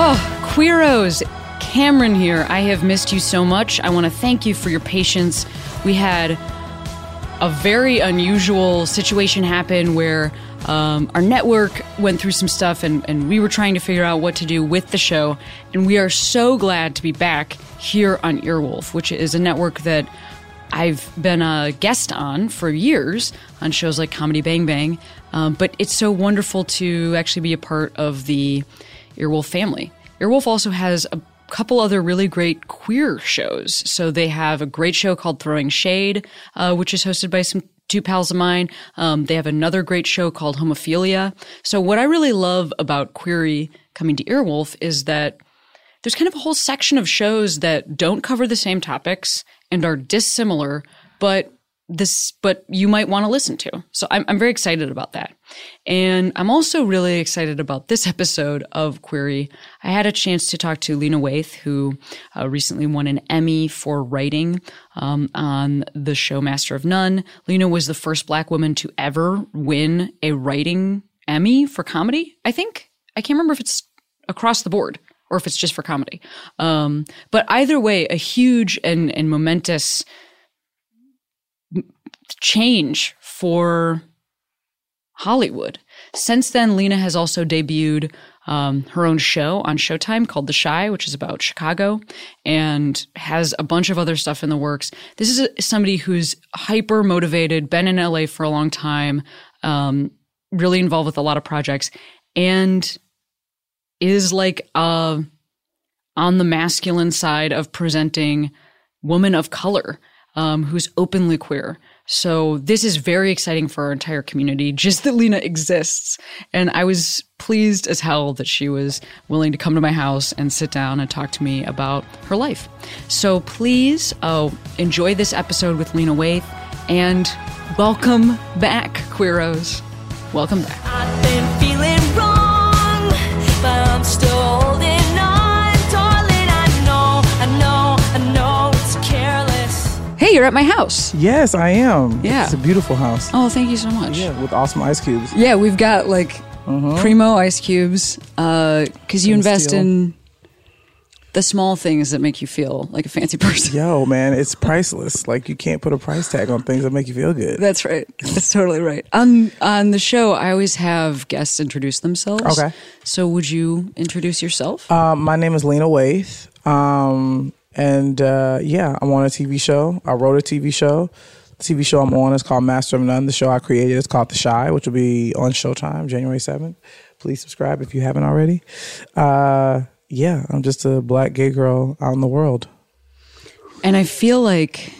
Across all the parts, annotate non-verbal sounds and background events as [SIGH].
Oh, Queeros! Cameron here. I have missed you so much. I want to thank you for your patience. We had a very unusual situation happen where um, our network went through some stuff and, and we were trying to figure out what to do with the show. And we are so glad to be back here on Earwolf, which is a network that I've been a guest on for years on shows like Comedy Bang Bang. Um, but it's so wonderful to actually be a part of the Earwolf family. Earwolf also has a couple other really great queer shows. So they have a great show called Throwing Shade, uh, which is hosted by some two pals of mine. Um, they have another great show called Homophilia. So what I really love about Queery coming to Earwolf is that there's kind of a whole section of shows that don't cover the same topics and are dissimilar, but this but you might want to listen to. So I'm I'm very excited about that. And I'm also really excited about this [LAUGHS] episode of Queery I had a chance to talk to Lena Waithe, who uh, recently won an Emmy for writing um, on the show Master of None. Lena was the first black woman to ever win a writing Emmy for comedy, I think. I can't remember if it's across the board or if it's just for comedy. Um, but either way, a huge and, and momentous change for Hollywood. Since then, Lena has also debuted um, her own show on Showtime called The Chi, which is about Chicago, and has a bunch of other stuff in the works. This is somebody who's hyper motivated, been in LA for a long time, um, really involved with a lot of projects, and is like on the masculine side of presenting woman of color um, who's openly queer. So this is very exciting for our entire community, just that Lena exists. And I was pleased as hell that she was willing to come to my house and sit down and talk to me about her life. So please uh, enjoy this episode with Lena Waithe and welcome back, Queeros. Welcome back. Hey, you're at my house. Yes, I am. Yeah. It's a beautiful house. Oh, thank you so much. Yeah, with awesome ice cubes. Yeah, we've got like primo ice cubes because you Some invest steel. in the small things that make you feel like a fancy [LAUGHS] person. Yo, man, it's priceless. Like you can't put a price tag on things that make you feel good. That's right. That's totally right. On on the show, I always have guests introduce themselves. Okay. So would you introduce yourself? Um, my name is Lena Waithe. Um, and uh, yeah, I'm on a TV show. I wrote a TV show. The TV show I'm on is called Master of None. The show I created is called The Chi, which will be on Showtime January 7th. Please subscribe if you haven't already. Uh, yeah, I'm just a black gay girl out in the world. and I feel like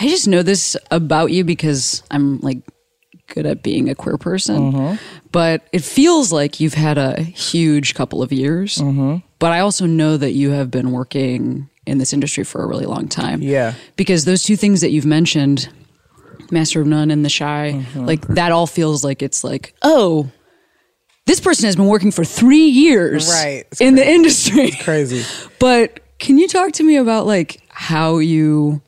I just know this about you because I'm like good at being a queer person. But it feels like you've had a huge couple of years. But I also know that you have been working in this industry for a really long time. Yeah. Because those two things that you've mentioned, Master of None and The Chi, mm-hmm. like that all feels like it's like, oh, this person has been working for three years Right. It's in the industry. Crazy. [LAUGHS] But can you talk to me about like how you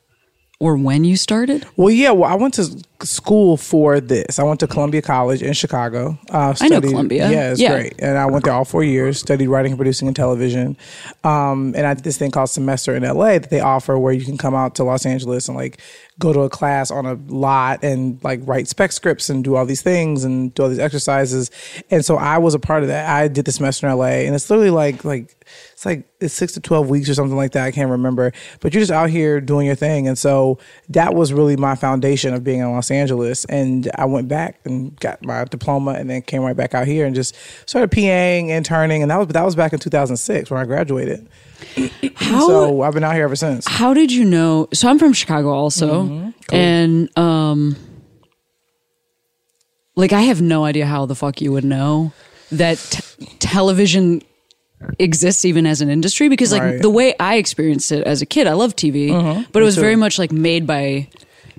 or when you started? Well, yeah. Well, I went to school for this. I went to Columbia College in Chicago. Uh, I know Columbia. Yeah, it's Yeah. great. And I went there all four years, studied writing and producing and television. Um, and I did this thing called semester in LA that they offer where you can come out to Los Angeles and like go to a class on a lot and like write spec scripts and do all these things and do all these exercises. And so I was a part of that. I did the semester in LA and it's literally like like it's like it's six to twelve weeks or something like that. I can't remember. But you're just out here doing your thing. And so that was really my foundation of being in Los Angeles. And I went back and got my diploma and then came right back out here and just started PAing, interning, and that was that was back in 2006 when I graduated. How so I've been out here ever since. how did you know? So I'm from Chicago also, Mm-hmm. and um, like I have no idea how the fuck you would know that t- television exists even as an industry because like Right. Mm-hmm. the way I experienced it as a kid, I loved TV, but it was very much like made by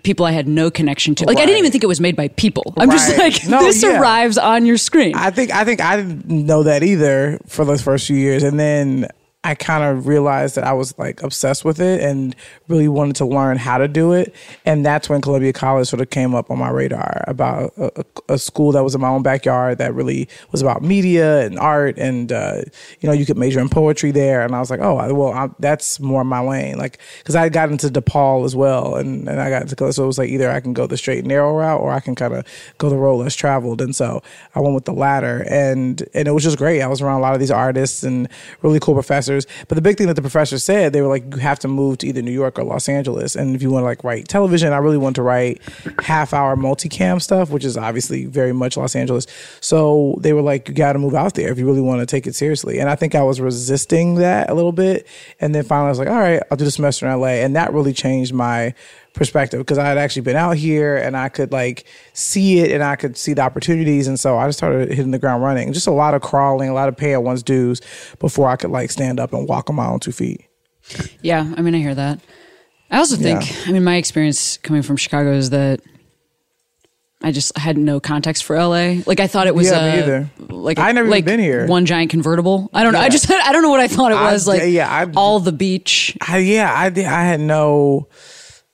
people I had no connection to. Like I didn't even think it was made by people. I'm just like No, this yeah. arrives on your screen. I think I think I didn't know that either for those first few years, and then I kind of realized that I was like obsessed with it and really wanted to learn how to do it, and that's when Columbia College sort of came up on my radar about a, a, school that was in my own backyard that really was about media and art, and uh, you know you could major in poetry there, and I was like, oh well, i that's more my lane, like because I got into DePaul as well, and and I got into so it was like either I can go the straight and narrow route or I can kind of go the road less traveled, and so I went with the latter, and and it was just great. I was around a lot of these artists and really cool professors. But the big thing that the professors said, they were like, you have to move to either New York or Los Angeles, and if you want to like write television, I really want to write half hour multicam stuff, which is obviously very much Los Angeles. So they were like, you got to move out there if you really want to take it seriously. And I think I was resisting that a little bit, and then finally I was like, all right, I'll do the semester in LA, and that really changed my perspective because I had actually been out here and I could like see it and I could see the opportunities. And so I just started hitting the ground running. Just a lot of crawling, a lot of paying one's dues before I could like stand up and walk on my own two feet. Yeah, I mean, I hear that. I also think, Yeah. I mean, my experience coming from Chicago is that I just had no context for LA. Like I thought it was Yeah, me uh, either. like I never even like been here. One giant convertible. I don't know. I Yeah. just [LAUGHS] I don't know what I thought it I- was. like yeah, I- all the beach. I, yeah, I. I had no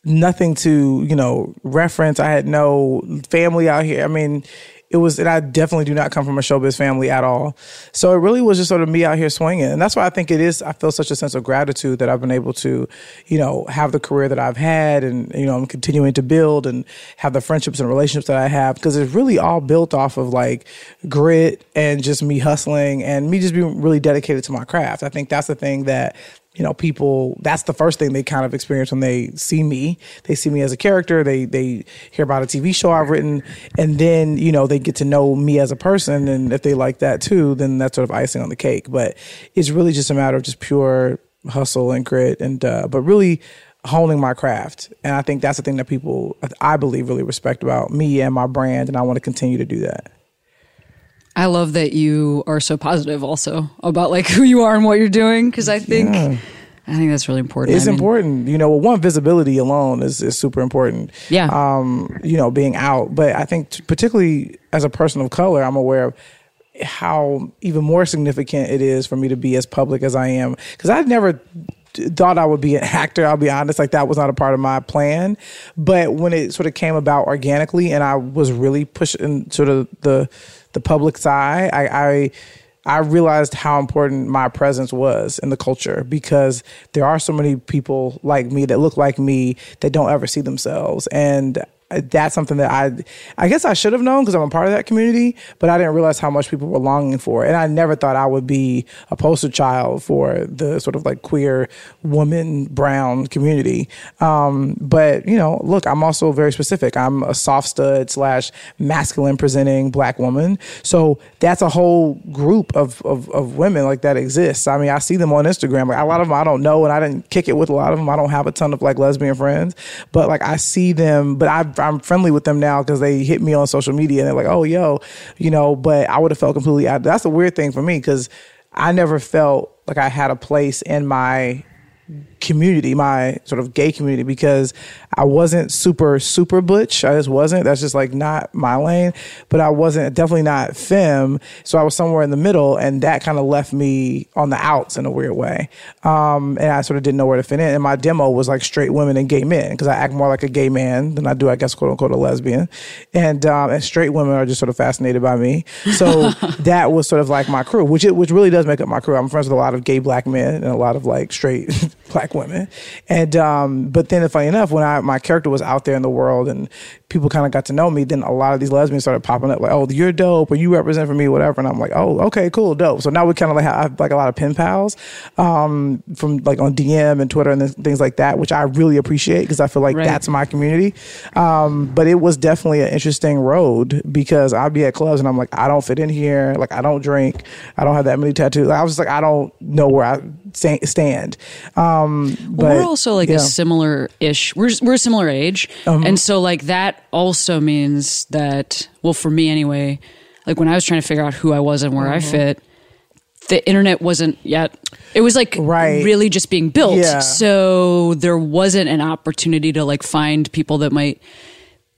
nothing to you know reference. I had no family out here. I mean, it was, and I definitely do not come from a showbiz family at all. So it really was just sort of me out here swinging, and that's why I think it is. I feel such a sense of gratitude that I've been able to, you know, have the career that I've had, and you know, I'm continuing to build and have the friendships and relationships that I have because it's really all built off of like grit and just me hustling and me just being really dedicated to my craft. I think that's the thing that you know people that's the first thing they kind of experience when they see me. They see me as a character. They they hear about a tv show i've written. And then you know they get to know me as a person. And if they like that too then that's sort of icing on the cake. But it's really just a matter of just pure hustle and grit and uh, but really honing my craft. And i think that's the thing that people i believe really respect about me and my brand. And i want to continue to do that I love that you are so positive also about like [LAUGHS] who you are and what you're doing because I think I think that's really important. It's I mean, important. You know, one visibility alone is, is super important. Yeah. Um, you know, being out. But I think t- particularly as a person of color, I'm aware of how even more significant it is for me to be as public as I am. Because I've never thought I would be an [LAUGHS] actor. I'll be honest, like that was not a part of my plan. But when it sort of came about organically, and I was really pushing sort of the the public's eye. I, I I realized how important my presence was in the culture because there are so many people like me that look like me that don't ever see themselves and that's something that I I guess I should have known because I'm a part of that community, but I didn't realize how much people were longing for. And I never thought I would be a poster child for the sort of like queer woman brown community. Um, but you know, look, I'm also very specific. I'm a soft stud slash masculine presenting black woman. So that's a whole group of, of, of women like that exists. I mean, I see them on Instagram. Like a lot of them I don't know, and I didn't kick it with a lot of them. I don't have a ton of like lesbian friends, but like I see them. But I, I'm friendly with them now because they hit me on social media and they're like, "Oh, yo," you know. But I would have felt completely out. That's a weird thing for me because I never felt like I had a place in my community, my sort of gay community, because I wasn't super, super butch. I just wasn't. That's just like not my lane. But I wasn't definitely not femme. So I was somewhere in the middle, and that kind of left me on the outs in a weird way. Um, and I sort of didn't know where to fit in. And my demo was like straight women and gay men because I act more like a gay man than I do, I guess, quote unquote, a lesbian. And um, and straight women are just sort of fascinated by me. So [LAUGHS] that was sort of like my crew, which it, which really does make up my crew. I'm friends with a lot of gay black men and a lot of like straight [LAUGHS] black women. And um, but then, funny enough, when I my character was out there in the world and people kind of got to know me, then a lot of these lesbians started popping up like, "Oh, you're dope," or "You represent for me," whatever. And I'm like, "Oh, okay, cool, dope." So now we kind of like have like a lot of pen pals um, from like on DM and Twitter and th- things like that, which I really appreciate because I feel like Right. that's my community. Um, but it was definitely an interesting road because I'd be at clubs and I'm like, I don't fit in here. Like, I don't drink. I don't have that many tattoos. I was just like, I don't know where I stand. Um, but Well, we're also like yeah. a similar ish. We're we're a similar age, Um, and so like that also means that. Well, for me anyway, like when I was trying to figure out who I was and where I Mm-hmm. fit, the internet wasn't yet. It was like Right. really just being built. Yeah. So there wasn't an opportunity to like find people that might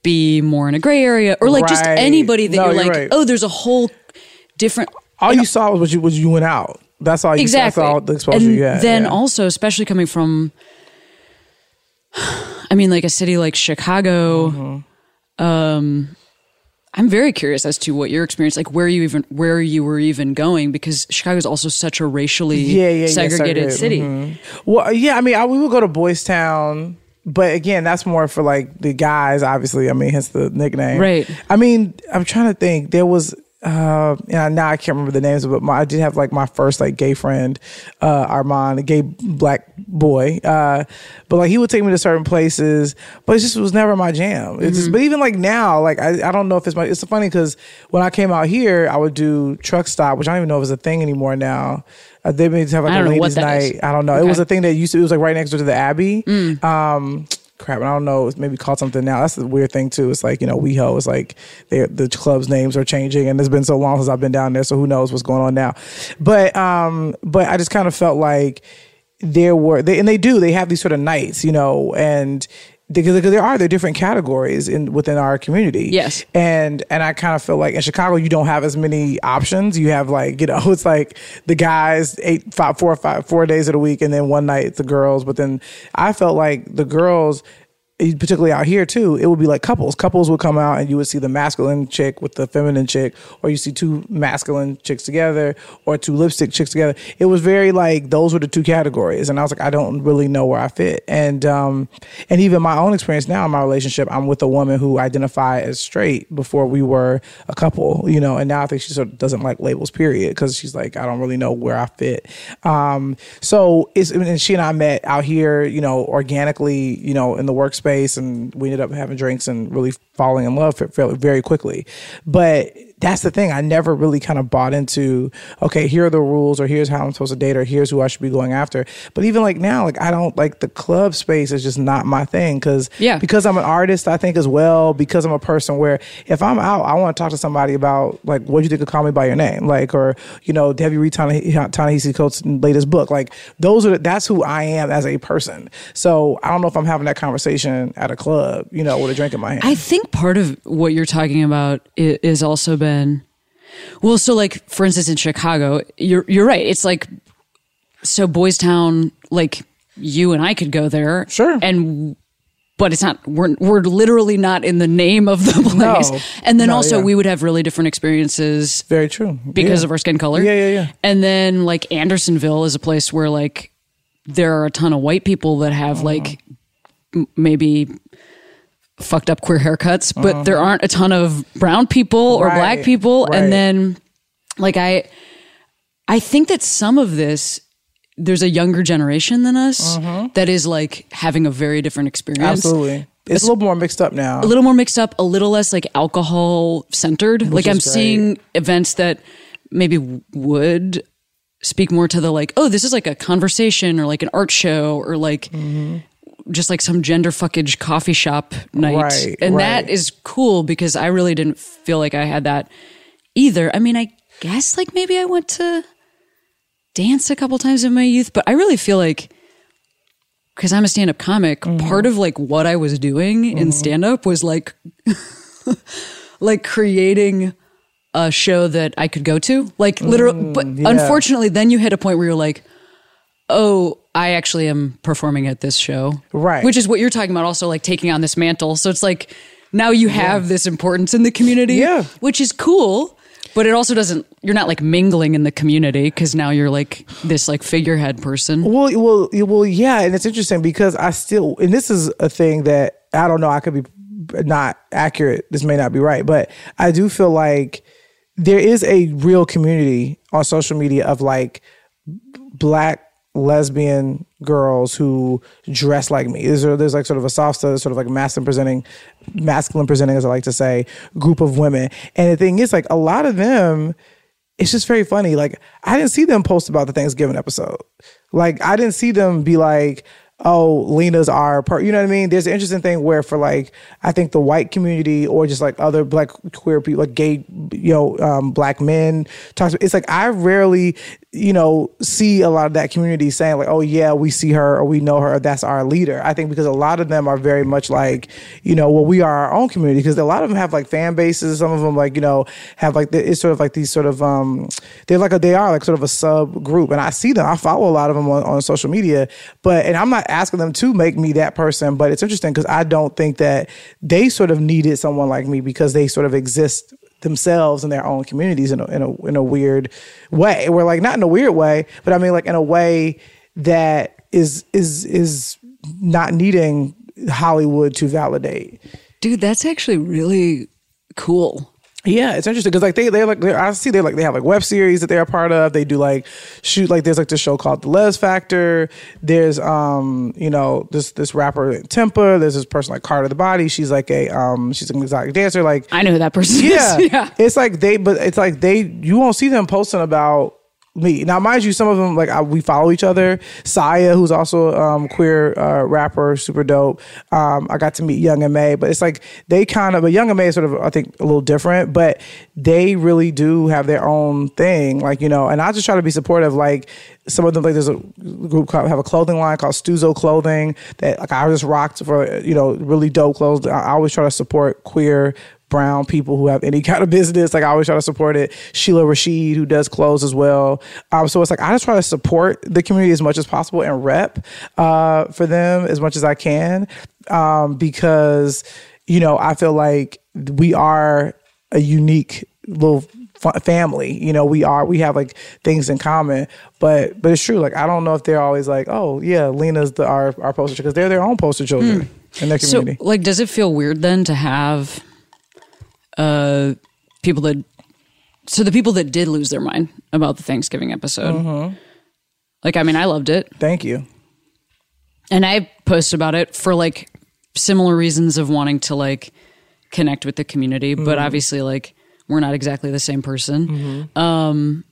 be more in a gray area or like just anybody that No, you're you're like, right. oh, there's a whole different all you saw was what you, was you went out. That's all you exactly. saw. The exposure and you had. then yeah. also, especially coming from, [SIGHS] I mean, like a city like Chicago, Mm-hmm. Um, I'm very curious as to what your experience, like where you even where you were even going, because Chicago is also such a racially yeah, yeah, yeah, segregated city. mhm. Well, yeah, I mean, I, we would go to Boys Town, but again, that's more for like the guys. Obviously, I mean, hence the nickname. Right. I mean, I'm trying to think. There was. Uh, yeah, now I can't remember the names, but my, I did have like my first like gay friend, uh, Armand, a gay black boy. Uh, but like he would take me to certain places, but it just was never my jam. It's just, but even like now, like I, I don't know if it's my. It's funny because when I came out here, I would do truck stop, which I don't even know if it's a thing anymore now. Uh, they may have like a don't know what ladies' night. is. I don't know. It Okay. Mm. was a thing that used to. It was like right next door to the Abbey. Um, crap. And I don't know. It's maybe called something now. That's the weird thing too. It's like you know, WeHo. It's like the club's names are changing, and it's been so long since I've been down there. So who knows what's going on now? But um, but I just kind of felt like there were they and they do they have these sort of nights, you know, and. Because there are there are different categories in within our community. Yes. And and I kind of feel like in Chicago you don't have as many options. You have like, you know, [LAUGHS] it's like the guys eight five four or five four days of the week and then one night it's the girls. But then I felt like the girls particularly out here too, it would be like couples. Couples would come out and you would see the masculine chick with the feminine chick, or you see two masculine chicks together, or two lipstick chicks together. It was very like those were the two categories, and I was like, I don't really know where I fit. And um, and even my own experience now in my relationship, I'm with a woman who identified as straight before we were a couple, you know, and now I think she sort of doesn't like labels, period, because she's like, I don't really know where I fit. Um, so it's and she and I met out here, you know, organically, you know, in the workspace, and we ended up having drinks and really falling in love fairly very quickly. But that's the thing. I never really kind of bought into, okay, here are the rules, or here's how I'm supposed to date, or here's who I should be going after. But even like now, like I don't like the club space is just not my thing because Yeah. because I'm an artist, I think as well, because I'm a person where if I'm out, I want to talk to somebody about like what do you think of Call Me by Your Name, like or you know, have you read Ta-Nehisi Coates' latest book? Like those are the, that's who I am as a person. So I don't know if I'm having that conversation at a club, you know, with a drink in my hand. I think part of what you're talking about is also been, well, so like for instance in Chicago, you're you're right. It's like so Boys Town, like you and I could go there, Sure. and but it's not. We're we're literally not in the name of the [LAUGHS] place. No. And then No, also yeah. we would have really different experiences Very true. because Yeah. of our skin color. Yeah, yeah, yeah. And then like Andersonville is a place where like there are a ton of white people that have Uh-huh. like m- maybe fucked up queer haircuts, but there aren't a ton of brown people or Uh-huh. Right, black people. right. And then like I I think that some of this there's a younger generation than us that is like having a very different experience. Uh-huh. Absolutely. It's a little more mixed up now. A little more mixed up, a little less like alcohol centered. Like I'm great. seeing events that maybe would speak more to the like, oh, this is like a conversation or like an art show or like just like some gender fuckage coffee shop night. Right, and right. that is cool because I really didn't feel like I had that either. I mean, I guess like maybe I went to dance a couple times in my youth, but I really feel like because I'm a stand up comic, Mm-hmm. part of like what I was doing in stand up was like, [LAUGHS] like creating a show that I could go to. Like literally, but Mm, yeah. unfortunately, then you hit a point where you're like, oh, I actually am performing at this show. Right. Which is what you're talking about, also like taking on this mantle. So it's like now you have this importance in the community, Yeah. which is cool. But it also doesn't. You're not like mingling in the community because now you're like this like figurehead person. Well, well, well, yeah, and it's interesting because I still, and this is a thing that I don't know. I could be not accurate. This may not be right, but I do feel like there is a real community on social media of like black lesbian girls who dress like me. There's, there's like sort of a soft, sort of like masculine presenting, masculine presenting, as I like to say, group of women. And the thing is, like a lot of them, it's just very funny. Like I didn't see them post about the Thanksgiving episode. Like I didn't see them be like, "Oh, Lena's our part." You know what I mean? There's an interesting thing where for like I think the white community or just like other black queer people, like gay, you know, um, black men talks. It's like I rarely, you know, see a lot of that community saying like, "Oh yeah, we see her or we know her. That's our leader." I think because a lot of them are very much like, you know, well, we are our own community because a lot of them have like fan bases. Some of them like you know have like it's sort of like these sort of um they're like a, they are like sort of a sub group, and I see them. I follow a lot of them on, on social media, but and I'm not asking them to make me that person, but it's interesting because I don't think that they sort of needed someone like me because they sort of exist themselves in their own communities in a, in a in a weird way. We're like not in a weird way, but I mean like in a way that is is is not needing Hollywood to validate. Dude, that's actually really cool. Yeah, it's interesting because like they they like they're, I see they like they have like web series that they're a part of. They do like shoot like there's like this show called The Les Factor. There's um you know this this rapper Tempa. There's this person like Carter the Body. She's like a um she's an exotic dancer. Like I know who that person yeah, is. [LAUGHS] yeah. It's like they, but it's like they. You won't see them posting about me. Now, mind you, some of them like I, we follow each other. Saya, who's also um, queer uh, rapper, super dope. Um, I got to meet Young M.A, but it's like they kind of. But Young M.A is sort of I think a little different, but they really do have their own thing. Like you know, and I just try to be supportive. Like some of them, like there's a group called have a clothing line called Stuzo Clothing that like I just rocked for you know really dope clothes. I always try to support queer brown people who have any kind of business. Like I always try to support it. Sheila Rashid, who does clothes as well. Um, so it's like I just try to support the community as much as possible and rep uh, for them as much as I can um, because you know I feel like we are a unique little family you know we are we have like things in common but but it's true like i don't know if they're always like oh yeah lena's the our, our poster because they're their own poster children in their community So, community like, does it feel weird then to have uh, people that, so the people that did lose their mind about the Thanksgiving episode? Mm-hmm. Like, I mean, I loved it. thank you And I posted about it for like similar reasons of wanting to like connect with the community, but Mm-hmm. obviously, like, we're not exactly the same person. Um,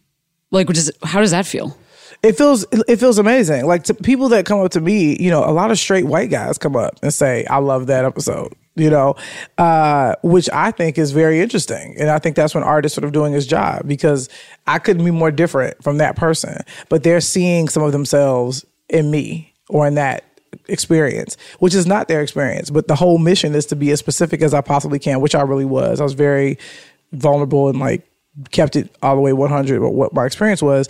like, which is, how does that feel? it feels it feels amazing. Like to people that come up to me, you know, a lot of straight white guys come up and say, "I love that episode." You know, uh, which I think is very interesting, and I think that's when art is sort of doing his job because I couldn't be more different from that person, but they're seeing some of themselves in me or in that experience, which is not their experience. But the whole mission is to be as specific as I possibly can, which I really was. I was very vulnerable and like kept it all the way 100 but what my experience was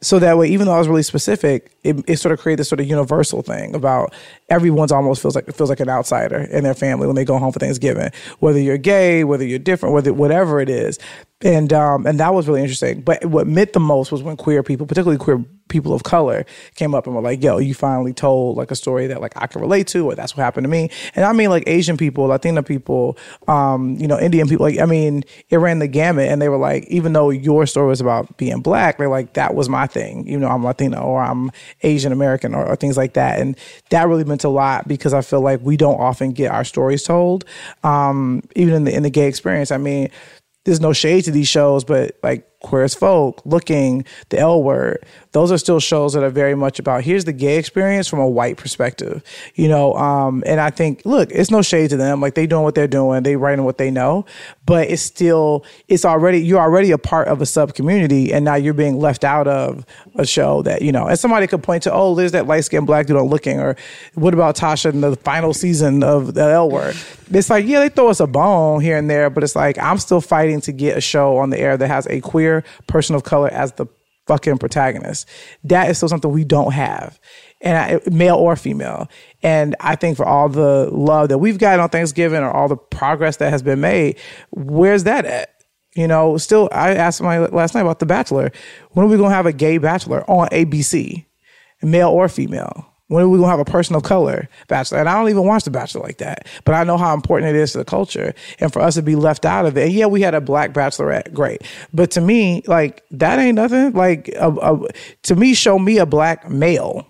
so that way even though i was really specific it, it sort of created this sort of universal thing about everyone's almost feels like it feels like an outsider in their family when they go home for thanksgiving. Whether you're gay whether you're different whether whatever it is and um and that was really interesting but what meant the most was when queer people particularly queer people of color came up and were like, yo, you finally told like a story that like I can relate to, or that's what happened to me. And I mean like Asian people, Latina people, um, you know, Indian people, like I mean, it ran the gamut and they were like, even though your story was about being black, they're like, that was my thing. You know, I'm Latina or I'm Asian American or, or things like that. And that really meant a lot because I feel like we don't often get our stories told. Um, even in the in the gay experience. I mean, there's no shade to these shows, but like Queer as Folk, Looking, The L Word. Those are still shows that are very much about here's the gay experience from a white perspective, you know. Um, and I think, look, it's no shade to them. Like they doing what they're doing, they writing what they know, but it's still, it's already you're already a part of a sub community, and now you're being left out of a show that you know. And somebody could point to, oh, there's that light skinned black dude on Looking, or what about Tasha in the final season of The L Word? It's like, yeah, they throw us a bone here and there, but it's like I'm still fighting to get a show on the air that has a queer person of color as the fucking protagonist. That is still something we don't have. And I, male or female. And I think for all the love that we've gotten on Thanksgiving or all the progress that has been made, where's that at? You know, still, I asked my last night about The Bachelor. When are we going to have a gay bachelor on ABC, male or female? When are we gonna have a person of color bachelor? And I don't even watch the bachelor like that, but I know how important it is to the culture, and for us to be left out of it. And yeah, we had a black bachelorette, great, but to me, like that ain't nothing. Like a, a, to me, show me a black male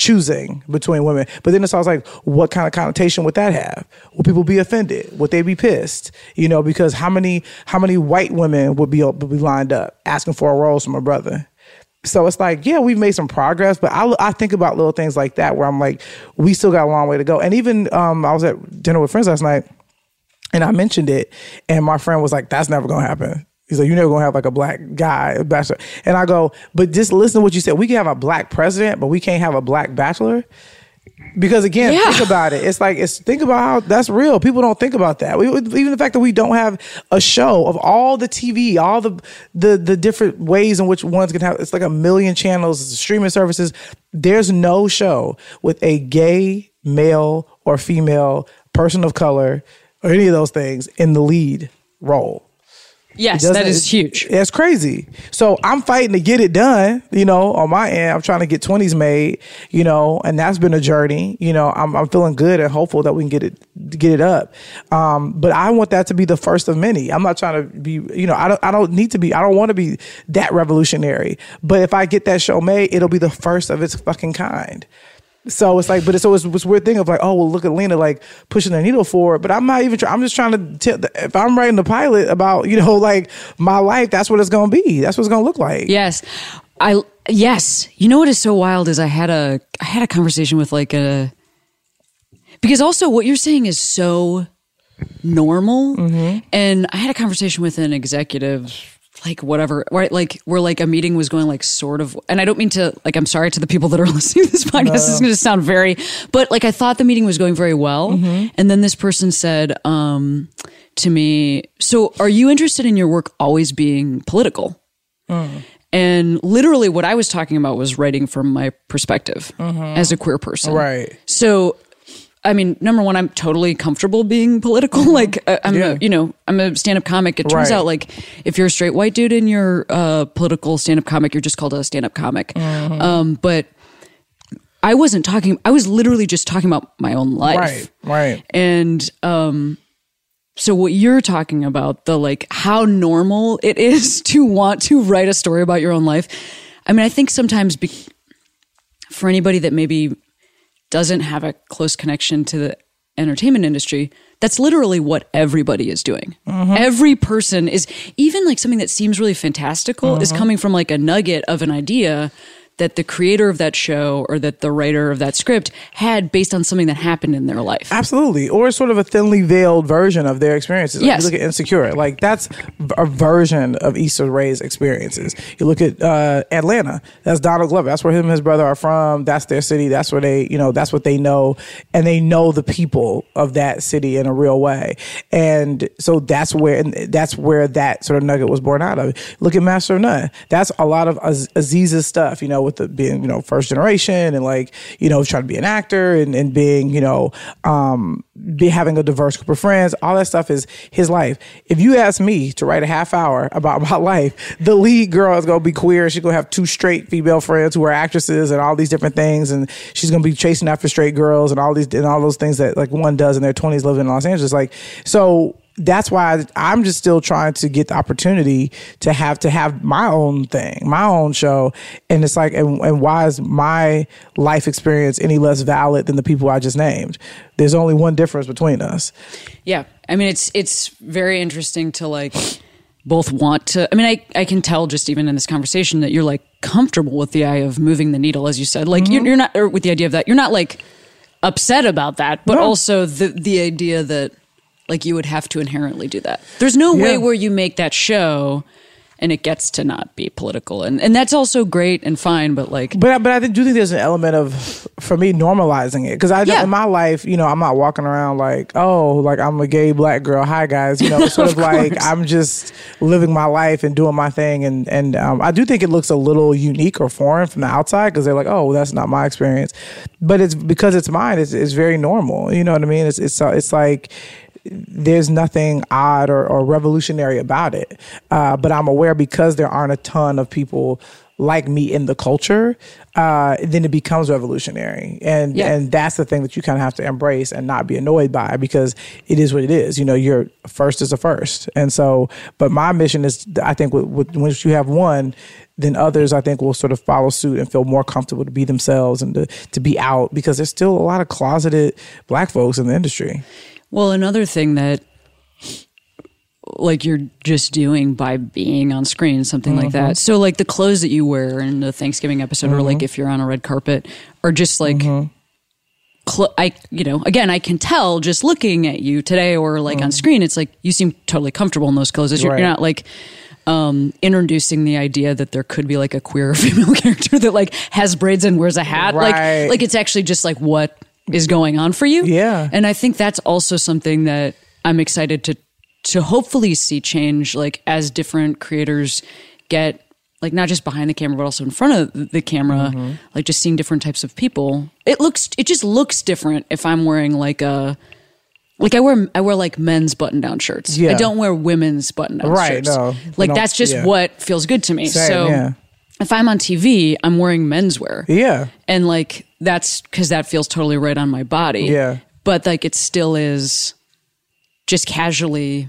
choosing between women. But then it's always like, what kind of connotation would that have? Would people be offended? Would they be pissed? You know, because how many how many white women would be would be lined up asking for a rose from a brother? So it's like, yeah, we've made some progress, but I, I think about little things like that where I'm like, we still got a long way to go. And even um, I was at dinner with friends last night, and I mentioned it, and my friend was like, "That's never gonna happen." He's like, "You're never gonna have like a black guy a bachelor." And I go, "But just listen to what you said. We can have a black president, but we can't have a black bachelor." Because again, Yeah. think about it. It's like it's think about how that's real. People don't think about that. We, even the fact that we don't have a show of all the TV, all the the the different ways in which one's gonna have. It's like a million channels, streaming services. There's no show with a gay male or female person of color or any of those things in the lead role. Yes, that is huge. That's crazy. So I'm fighting to get it done, you know, on my end. I'm trying to get 20s made, you know, and that's been a journey. You know, I'm, I'm feeling good and hopeful that we can get it get it up. Um, but I want that to be the first of many. I'm not trying to be, you know, I don't I don't need to be, I don't want to be that revolutionary. But if I get that show made, it'll be the first of its fucking kind. So it's like, but it's always this weird thing of like, oh, well, look at Lena like pushing the needle forward. But I'm not even. Try, I'm just trying to. Tell, if I'm writing the pilot about you know [LAUGHS] like my life, that's what it's gonna be. That's what it's gonna look like. Yes. I yes. You know what is so wild is I had a I had a conversation with like a because also what you're saying is so normal mm-hmm. and I had a conversation with an executive like whatever right? Like where like a meeting was going like sort of and I don't mean to like I'm sorry to the people that are [LAUGHS] listening to this podcast. This is going to sound very but like I thought the meeting was going very well. Mm-hmm. And then this person said um to me so are you interested in your work always being political? Mm. And literally, what I was talking about was writing from my perspective mm-hmm. as a queer person. Right. So, I mean, number one, I'm totally comfortable being political. Like, uh, I'm, Yeah. a, you know, I'm a stand-up comic. It turns Right. out, like, if you're a straight white dude and you're a political stand-up comic, you're just called a stand-up comic. Um, but I wasn't talking. I was literally just talking about my own life. Right. Right. And um so what you're talking about the like how normal it is [LAUGHS] to want to write a story about your own life. I mean, I think sometimes be- for anybody that maybe doesn't have a close connection to the entertainment industry, that's literally what everybody is doing. Mm-hmm. Every person is even like something that seems really fantastical is mm-hmm. coming from like a nugget of an idea that the creator of that show or that the writer of that script had based on something that happened in their life. Absolutely. Or sort of a thinly veiled version of their experiences. Like Yes. You look at Insecure. Like that's a version of Issa Rae's experiences. You look at uh, Atlanta. That's Donald Glover. That's where him and his brother are from. That's their city. That's where they, you know, that's what they know. And they know the people of that city in a real way. And so that's where, and that's where that sort of nugget was born out of. Look at Master of None. That's a lot of Az- Aziz's stuff, you know, with the being, you know, first generation and like, you know, trying to be an actor and, and being, you know, um, be having a diverse group of friends. All that stuff is his life. If you ask me to write a half hour about [LAUGHS] my life, the lead girl is gonna be queer. She's gonna have two straight female friends who are actresses and all these different things, and she's gonna be chasing after straight girls and all these and all those things that like one does in their twenties living in Los Angeles. Like so that's why I'm just still trying to get the opportunity to have to have my own thing, my own show. And it's like, and, and why is my life experience any less valid than the people I just named? There's only one difference between us. Yeah. I mean it's it's very interesting to like both want to I mean I I can tell just even in this conversation that you're like comfortable with the idea of moving the needle as you said. Like Mm-hmm. you're, you're not or with the idea of that. You're not like upset about that, but No. also the the idea that like you would have to inherently do that. There's no way where you make that show and it gets to not be political. And and that's also great and fine, but like But I- but I do think there's an element of for me normalizing it because i yeah. in my life you know i'm not walking around like oh, like I'm a gay black girl. Hi guys, you know, [LAUGHS] sort of, like. I'm just living my life and doing my thing, and and um, I do think it looks a little unique or foreign from the outside because they're like oh, that's not my experience, but it's because it's mine. It's it's very normal. You know what I mean? It's it's it's like there's nothing odd or, or revolutionary about it. Uh, but I'm aware because there aren't a ton of people like me in the culture, uh, then it becomes revolutionary. And Yeah. and that's the thing that you kind of have to embrace and not be annoyed by because it is what it is. You know, your first is a first. And so, but my mission is, I think, with, with, once you have one, then others, I think, will sort of follow suit and feel more comfortable to be themselves and to, to be out because there's still a lot of closeted black folks in the industry. Well, another thing that like you're just doing by being on screen, something like Mm-hmm. that. So like the clothes that you wear in the Thanksgiving episode, or Mm-hmm. like if you're on a red carpet, are just like. Cl- I, you know, again, I can tell just looking at you today or like on screen, it's like you seem totally comfortable in those clothes. You're, Mm-hmm. Right. you're not like um, introducing the idea that there could be like a queer [LAUGHS] female character that like has braids and wears a hat. Right. Like, like it's actually just like what is going on for you. Yeah. And I think that's also something that I'm excited to to hopefully see change like as different creators get like not just behind the camera but also in front of the camera Mm-hmm. like just seeing different types of people it looks it just looks different if i'm wearing like a like i wear i wear like men's button down shirts Yeah. i don't wear women's button down Right, shirts no. like that's just yeah. what feels good to me Same, so yeah. If i'm on tv i'm wearing menswear Yeah. and like that's because that feels totally right on my body. Yeah. but like it still is just casually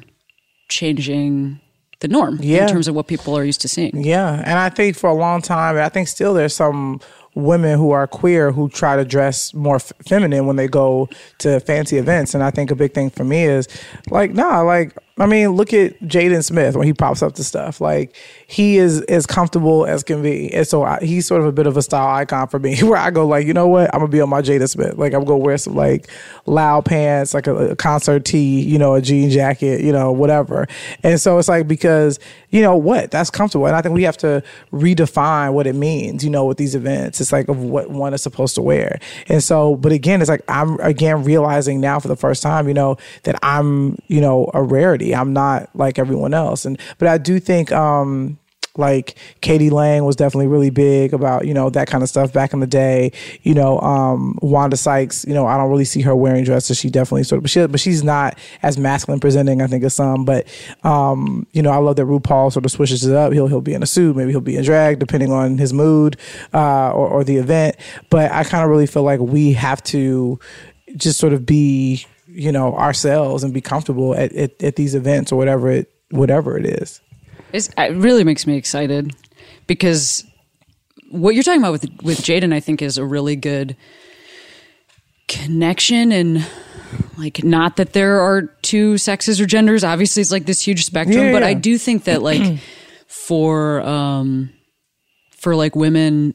changing the norm Yeah. in terms of what people are used to seeing. Yeah, and I think for a long time, I think still there's some women who are queer who try to dress more f- feminine when they go to fancy events, and I think a big thing for me is like, nah, like I mean, look at Jaden Smith when he pops up to stuff. Like he is as comfortable as can be, and so I, he's sort of a bit of a style icon for me. [LAUGHS] Where I go, like, you know what, I'm gonna be on my Jaden Smith. Like I'm gonna wear some like loud pants, like a, a concert tee, you know, a jean jacket, you know, whatever. And so it's like because you know what, that's comfortable, and I think we have to redefine what it means, you know, with these events. It's like of what one is supposed to wear. And so, but again, it's like I'm again realizing now for the first time, you know, that I'm, you know, a rarity. I'm not like everyone else. And but I do think um like k.d. lang was definitely really big about, you know, that kind of stuff back in the day. You know, um, Wanda Sykes, you know, I don't really see her wearing dresses. She definitely sort of, but, she, but she's not as masculine presenting, I think, as some. But, um, you know, I love that RuPaul sort of switches it up. He'll, he'll be in a suit, maybe he'll be in drag, depending on his mood uh, or, or the event. But I kind of really feel like we have to just sort of be, you know, ourselves and be comfortable at, at, at these events or whatever it, whatever it is. It's, it really makes me excited because what you're talking about with with Jaden, I think, is a really good connection and like not that there are two sexes or genders. Obviously, it's like this huge spectrum, Yeah, but yeah. I do think that like [CLEARS THROAT] for um for like women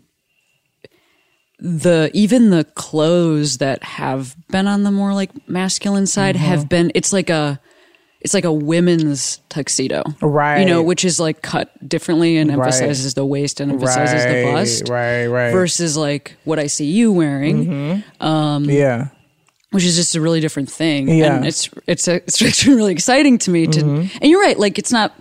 the even the clothes that have been on the more like masculine side Mm-hmm. have been it's like a it's like a women's tuxedo Right. you know which is like cut differently and Right. emphasizes the waist and emphasizes the bust right, right. versus like what i see you wearing um yeah. which is just a really different thing Yeah. Mm-hmm. and it's it's a, it's actually [LAUGHS] really exciting to me to and you're right like it's not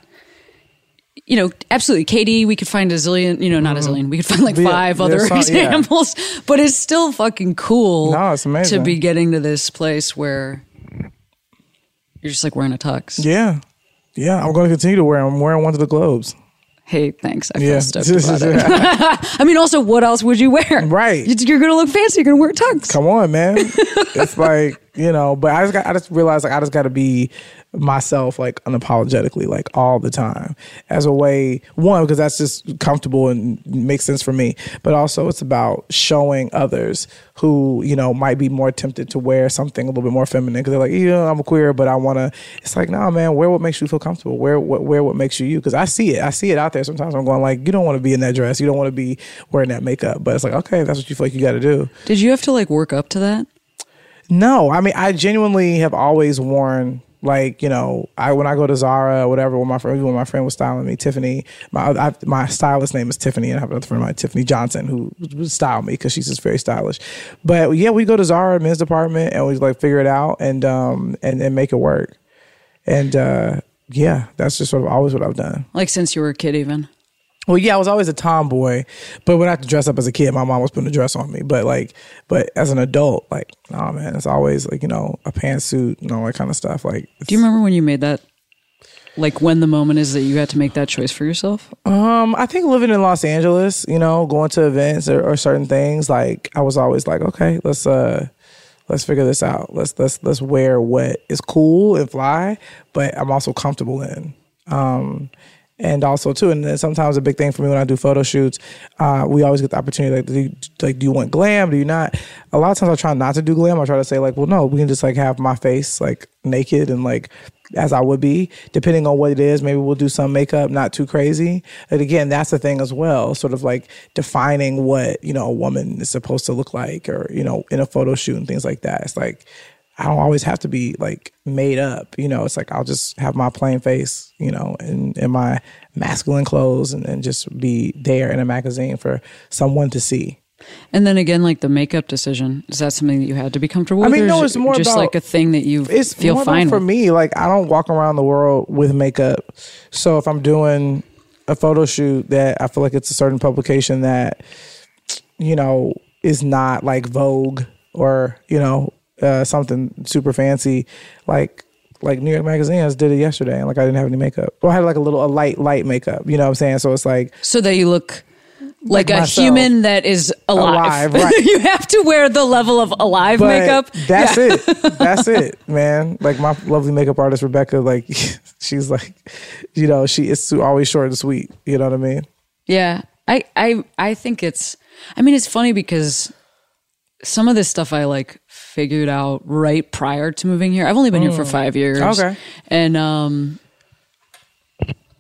you know, absolutely. Katie, we could find a zillion, you know, not a zillion. We could find like Mm-hmm. Five other some- [LAUGHS] yeah. examples, but it's still fucking cool. No, it's amazing. to be getting to this place where you're just like wearing a tux. Yeah. Yeah. I'm going to continue to wear. I'm wearing one to the Globes. Hey, thanks. I feel Yeah. stoked about [LAUGHS] it. [LAUGHS] I mean, also, what else would you wear? Right. You- You're going to look fancy. You're going to wear a tux. Come on, man. it's like, you know. But I just got, I just realized like I just got to be myself like unapologetically like all the time as a way one because that's just comfortable and makes sense for me but also it's about showing others who you know might be more tempted to wear something a little bit more feminine because they're like you know i'm a queer but i want to it's like nah man wear what makes you feel comfortable. Wear what wear what makes you you because i see it. I see it out there sometimes. I'm going like you don't want to be in that dress. You don't want to be wearing that makeup. But it's like okay that's what you feel like you got to do. Did you have to like work up to that? no, I mean I genuinely have always worn like you know I when I go to Zara or whatever when my friend when my friend was styling me Tiffany my I, my stylist name is Tiffany and I have another friend of mine Tiffany Johnson who would style me because she's just very stylish. But yeah we go to Zara men's department and we like figure it out and um and, and make it work. And uh yeah that's just sort of always what I've done. Like since you were a kid, even. Well, yeah, I was always a tomboy, but when I had to dress up as a kid, my mom was putting a dress on me. But like, but as an adult, like, nah, man, it's always like you know a pantsuit and all that kind of stuff. Like, Do you remember when you made that? Like when the moment is that you had to make that choice for yourself? um, I think living in Los Angeles, you know, going to events or, or certain things, like I was always like, okay, let's uh, let's figure this out. Let's let's let's wear what is cool and fly, but I'm also comfortable in. Um, and also too, and then sometimes a big thing for me when I do photo shoots, uh, we always get the opportunity like, do you, like, do you want glam? Do you not? A lot of times I try not to do glam. I try to say like, well, no, we can just like have my face like naked and like as I would be, depending on what it is. Maybe we'll do some makeup, not too crazy. But again, that's the thing as well, sort of like defining what you know a woman is supposed to look like, or you know, in a photo shoot and things like that. It's like I don't always have to be like made up. You know, it's like I'll just have my plain face, you know, and in my masculine clothes and, and just be there in a magazine for someone to see. And then again, like the makeup decision, is that something that you had to be comfortable I with? mean, or no, it's more just about- like a thing that you It's feel more fine for with. me. Like I don't walk around the world with makeup. So if I'm doing a photo shoot that I feel like it's a certain publication that you know is not like Vogue or you know uh, something super fancy, like like New York Magazine just did it yesterday, and like I didn't have any makeup. Well, I had like a little a light light makeup. You know what I'm saying? So it's like so that you look like, Like a myself. human that is alive. Alive, right. [LAUGHS] you have to wear the level of alive but makeup. That's Yeah. it. That's it, man. Like my lovely makeup artist Rebecca, like [LAUGHS] she's like, you know, she is always short and sweet. You know what I mean? Yeah. I, I I think it's I mean it's funny because some of this stuff I like figured out right prior to moving here. I've only been here for five years. Okay. And um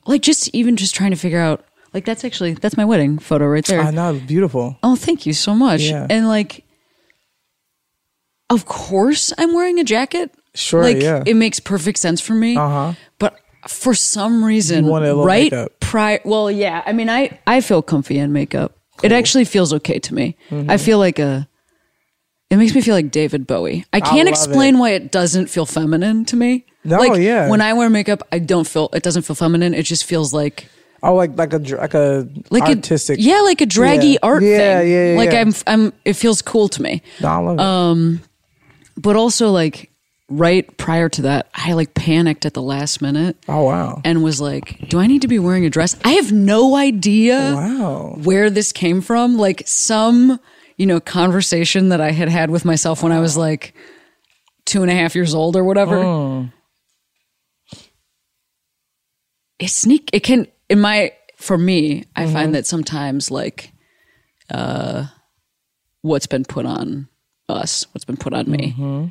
like just even just trying to figure out like that's actually that's my wedding photo right there. I know, beautiful. Oh, thank you so much. Yeah. And like, of course, I'm wearing a jacket. Sure, like yeah. it makes perfect sense for me. Uh huh. But for some reason, You wanted a right makeup. prior. Well, yeah. I mean, I I feel comfy in makeup. It actually feels okay to me. Mm-hmm. I feel like a. It makes me feel like David Bowie. I can't explain it. why it doesn't feel feminine to me. No, like, yeah. When I wear makeup, I don't feel it doesn't feel feminine. It just feels like Oh, like like a like a like artistic. a yeah, like a draggy Yeah. art Yeah, thing. yeah, yeah, Like yeah. I'm I'm. It feels cool to me. No, love it. Um, but also like right prior to that, I like panicked at the last minute oh wow. and was like, "Do I need to be wearing a dress?" I have no idea Wow. where this came from. Like some you know conversation that I had had with myself when I was like two and a half years old or whatever. Hmm. It sneak. It can in my for me. I Mm-hmm. find that sometimes like uh, what's been put on us, what's been put on me, Mm-hmm.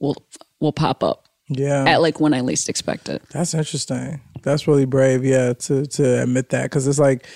will will pop up Yeah. at like when I least expect it. That's interesting. That's really brave, yeah, to to admit that because it's like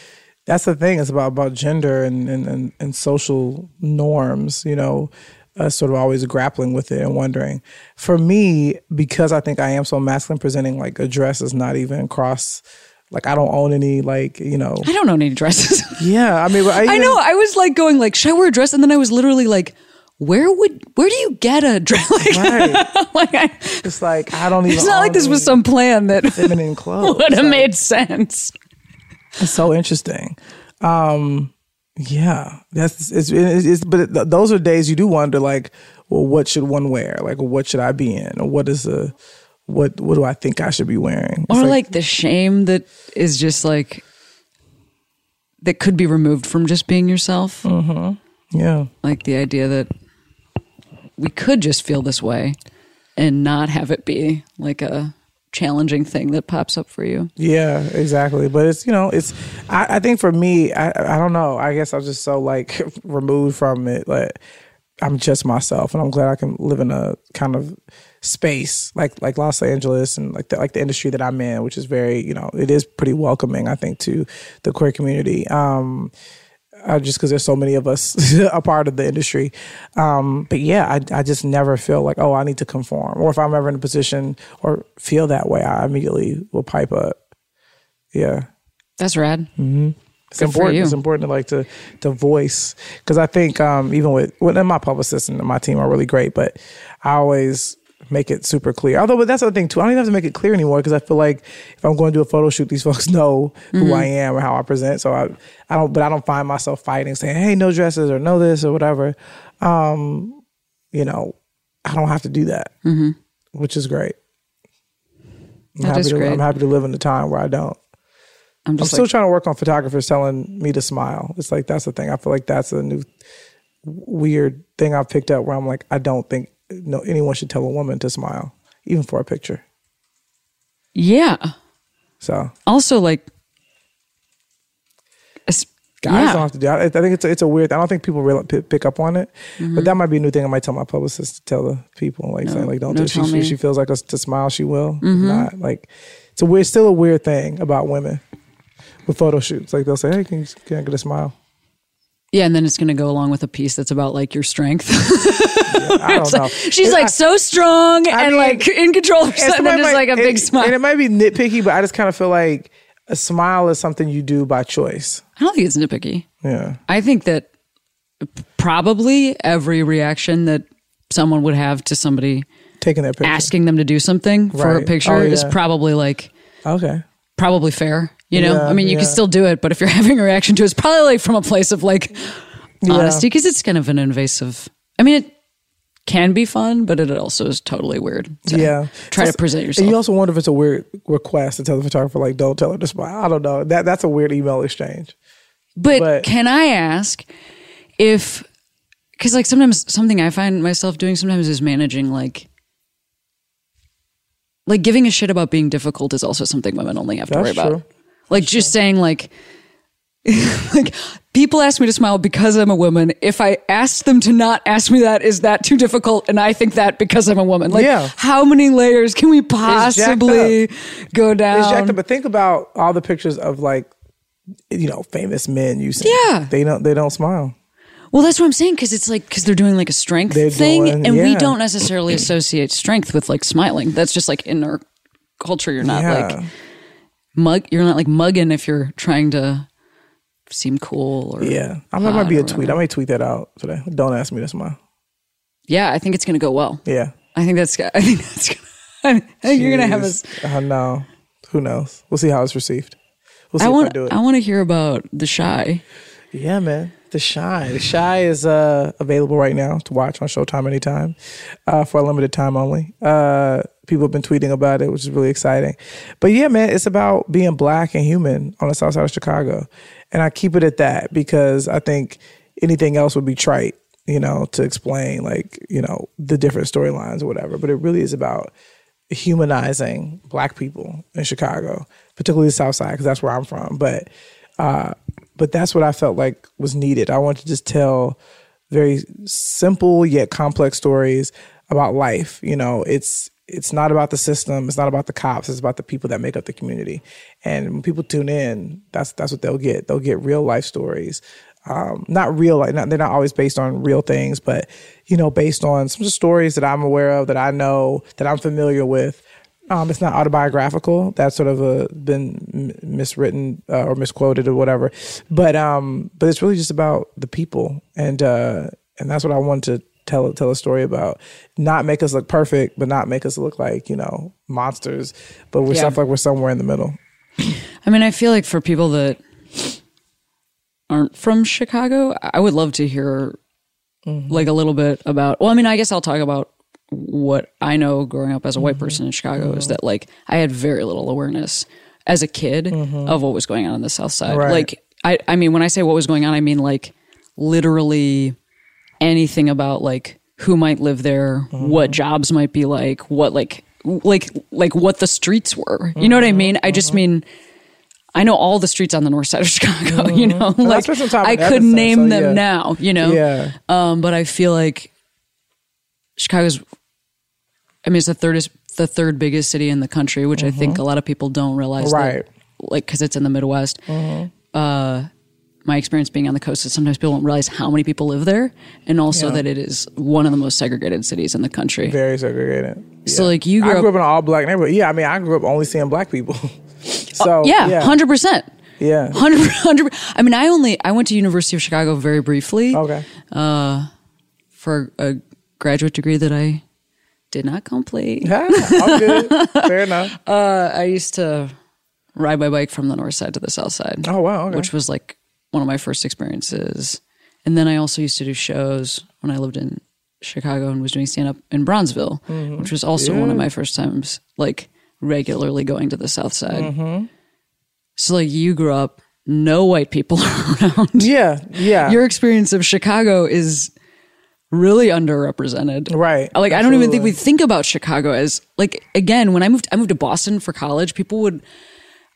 that's the thing. It's about about gender and and and, and social norms. You know, uh, sort of always grappling with it and wondering. For me, because I think I am so masculine presenting, like a dress is not even cross. Like I don't own any like you know. I don't own any dresses. [LAUGHS] Yeah, I mean, I, I know. I was like going like, should I wear a dress? And then I was literally like, where would where do you get a dress? [LAUGHS] Like, Right. [LAUGHS] like I, It's like I don't even. it's not like this was some plan that feminine clothes. would have made sense. It's so interesting. Um, yeah, that's it's, it's, it's but th- those are days you do wonder like, well, what should one wear? Like, what should I be in? Or what is the what what do I think I should be wearing? It's Or like the shame that is just like that could be removed from just being yourself. yeah, Like the idea that we could just feel this way and not have it be like a challenging thing that pops up for you. Yeah, exactly. But it's you know, it's I, I think for me, I I don't know. I guess I'm just so like [LAUGHS] removed from it. Like I'm just myself, and I'm glad I can live in a kind of space like like Los Angeles and like the like the industry that I'm in, which is very you know it is pretty welcoming. I think to the queer community. Um, uh, just because there's so many of us [LAUGHS] a part of the industry. Um, but yeah, I, I just never feel like, oh, I need to conform. Or if I'm ever in a position or feel that way, I immediately will pipe up. Yeah. That's rad. It's Good important. It's important to like to to voice because I think um, even with well, and my publicist and my team are really great, but I always make it super clear. Although, but that's the thing too. I don't even have to make it clear anymore because I feel like if I'm going to do a photo shoot, these [LAUGHS] folks know who Mm-hmm. I am or how I present. So I I don't, but I don't find myself fighting saying, "Hey, no dresses" or "No this" or whatever. Um, you know, I don't have to do that, which is great. I'm Mm-hmm. That happy is to, great. I'm happy to live in the time where I don't. I'm I'm still like, trying to work on photographers telling me to smile. It's like that's the thing. I feel like that's a new weird thing I've picked up where I'm like, I don't think no anyone should tell a woman to smile, even for a picture. yeah. So Also, like, guys yeah. don't have to do. I, I think it's a, it's a weird. I don't think people really pick up on it, Mm-hmm. but that might be a new thing. I might tell my publicist to tell the people, like saying like, don't no, do. She, tell she. Mm-hmm. she feels like us to smile, she will. If Not like it's a weird, still a weird thing about women with photo shoots. Like they'll say, hey, can you, can I get a smile? Yeah, and then it's going to go along with a piece that's about like your strength. [LAUGHS] [LAUGHS] I don't know. She's And like I- so strong I and mean, like in control of herself, and just like a big smile. And it might be nitpicky, but I just kind of feel like a smile is something you do by choice. I don't think it's nitpicky. Yeah. I think that probably every reaction that someone would have to somebody Taking that picture. asking them to do something for a picture Oh, is probably like Okay. probably fair. You know, Yeah, I mean, you yeah. can still do it, but if you're [LAUGHS] having a reaction to it, it's probably like from a place of like honesty because it's kind of an invasive. I mean, it can be fun, but it also is totally weird. to Yeah. try So- to present And yourself. you also wonder if it's a weird request to tell the photographer, like, don't tell her to smile. I don't know. That That's a weird email exchange. But, But- can I ask if, because like sometimes something I find myself doing sometimes is managing like, like giving a shit about being difficult is also something women only have to worry That's about. true. Like just saying like, [LAUGHS] like people ask me to smile because I'm a woman. If I asked them to not ask me that, is that too difficult? And I think that because I'm a woman. Like, Yeah. how many layers can we possibly go down? It's jacked up, but think about all the pictures of like, you know, famous men using. Yeah. They don't. They don't smile. Well, that's what I'm saying because it's like because they're doing like a strength They're thing, doing- and we don't necessarily associate strength with like smiling. That's just like in our culture. You're not Yeah. like mug. You're not like mugging if you're trying to seem cool or Yeah. I might be a tweet. I might tweet that out today. Don't ask me to smile. yeah. I think it's gonna go well. Yeah. I think that's. [LAUGHS] I think that's. Gonna, I think you're gonna have us. I know. Who knows? We'll see how it's received. We'll see I if I want. I want to hear about the Chi. Yeah, man. The Chi. The Chi is uh, available right now to watch on Showtime anytime uh, for a limited time only. Uh, people have been tweeting about it, which is really exciting. But yeah, man, it's about being black and human on the south side of Chicago. And I keep it at that because I think anything else would be trite, you know, to explain like, you know, the different storylines or whatever. But it really is about humanizing black people in Chicago, particularly the South Side, because that's where I'm from. But uh, but that's what I felt like was needed. I wanted to just tell very simple yet complex stories about life. You know, it's it's not about the system, it's not about the cops, it's about the people that make up the community. And when people tune in, that's that's what they'll get. They'll get real life stories. Um, not real, like not, they're not always based on real things, but you know, based on some stories that I'm aware of, that I know, that I'm familiar with. Um, it's not autobiographical. That's sort of a, been miswritten uh, or misquoted or whatever. But um, but it's really just about the people, and uh, and that's what I wanted to tell tell a story about. Not make us look perfect, but not make us look like you know monsters. But we're Yeah. stuff like we're somewhere in the middle. [CLEARS THROAT] I mean, I feel like for people that aren't from Chicago, I would love to hear mm-hmm. like a little bit about. Well, I mean, I guess I'll talk about what I know growing up as a white mm-hmm. person in Chicago is mm-hmm. that like I had very little awareness as a kid of what was going on on the South Side. Right. Like, I, I mean, when I say what was going on, I mean like literally anything about like who might live there, Mm-hmm. what jobs might be like, what like like like what the streets were. You know what I Mm-hmm. mean? I just mean I know all the streets on the north side of [LAUGHS] Chicago, you know. And Like spent some time I could name so them yeah. now, you know. Yeah. Um, but I feel like Chicago's I mean it's the third is the third biggest city in the country, which I think a lot of people don't realize Mm-hmm. Right. Mm-hmm. like because it's in the Midwest. Uh, my experience being on the coast is sometimes people don't realize how many people live there, and also Yeah. that it is one of the most segregated cities in the country. Very segregated. So, Yeah. like, you I grew grew up- up in an all black neighborhood. Yeah, I mean, I grew up only seeing black people. [LAUGHS] Uh, so yeah, yeah, hundred percent. yeah. Hundred, hundred. I mean, I only I went to University of Chicago very briefly Okay. Uh, for a graduate degree that I did not complete. Yeah, I'm good. [LAUGHS] Fair enough. Uh, I used to ride my bike from the north side to the south side. Oh, wow, okay. Which was like one of my first experiences. And then I also used to do shows when I lived in Chicago and was doing stand up in Bronzeville, Mm-hmm. which was also one of my first times like regularly going to the south side. Mm-hmm. So like you grew up no white people [LAUGHS] around. Yeah, yeah. Your experience of Chicago is really underrepresented. Right. Like I don't even think we think about Chicago as like again when I moved I moved to Boston for college. People would.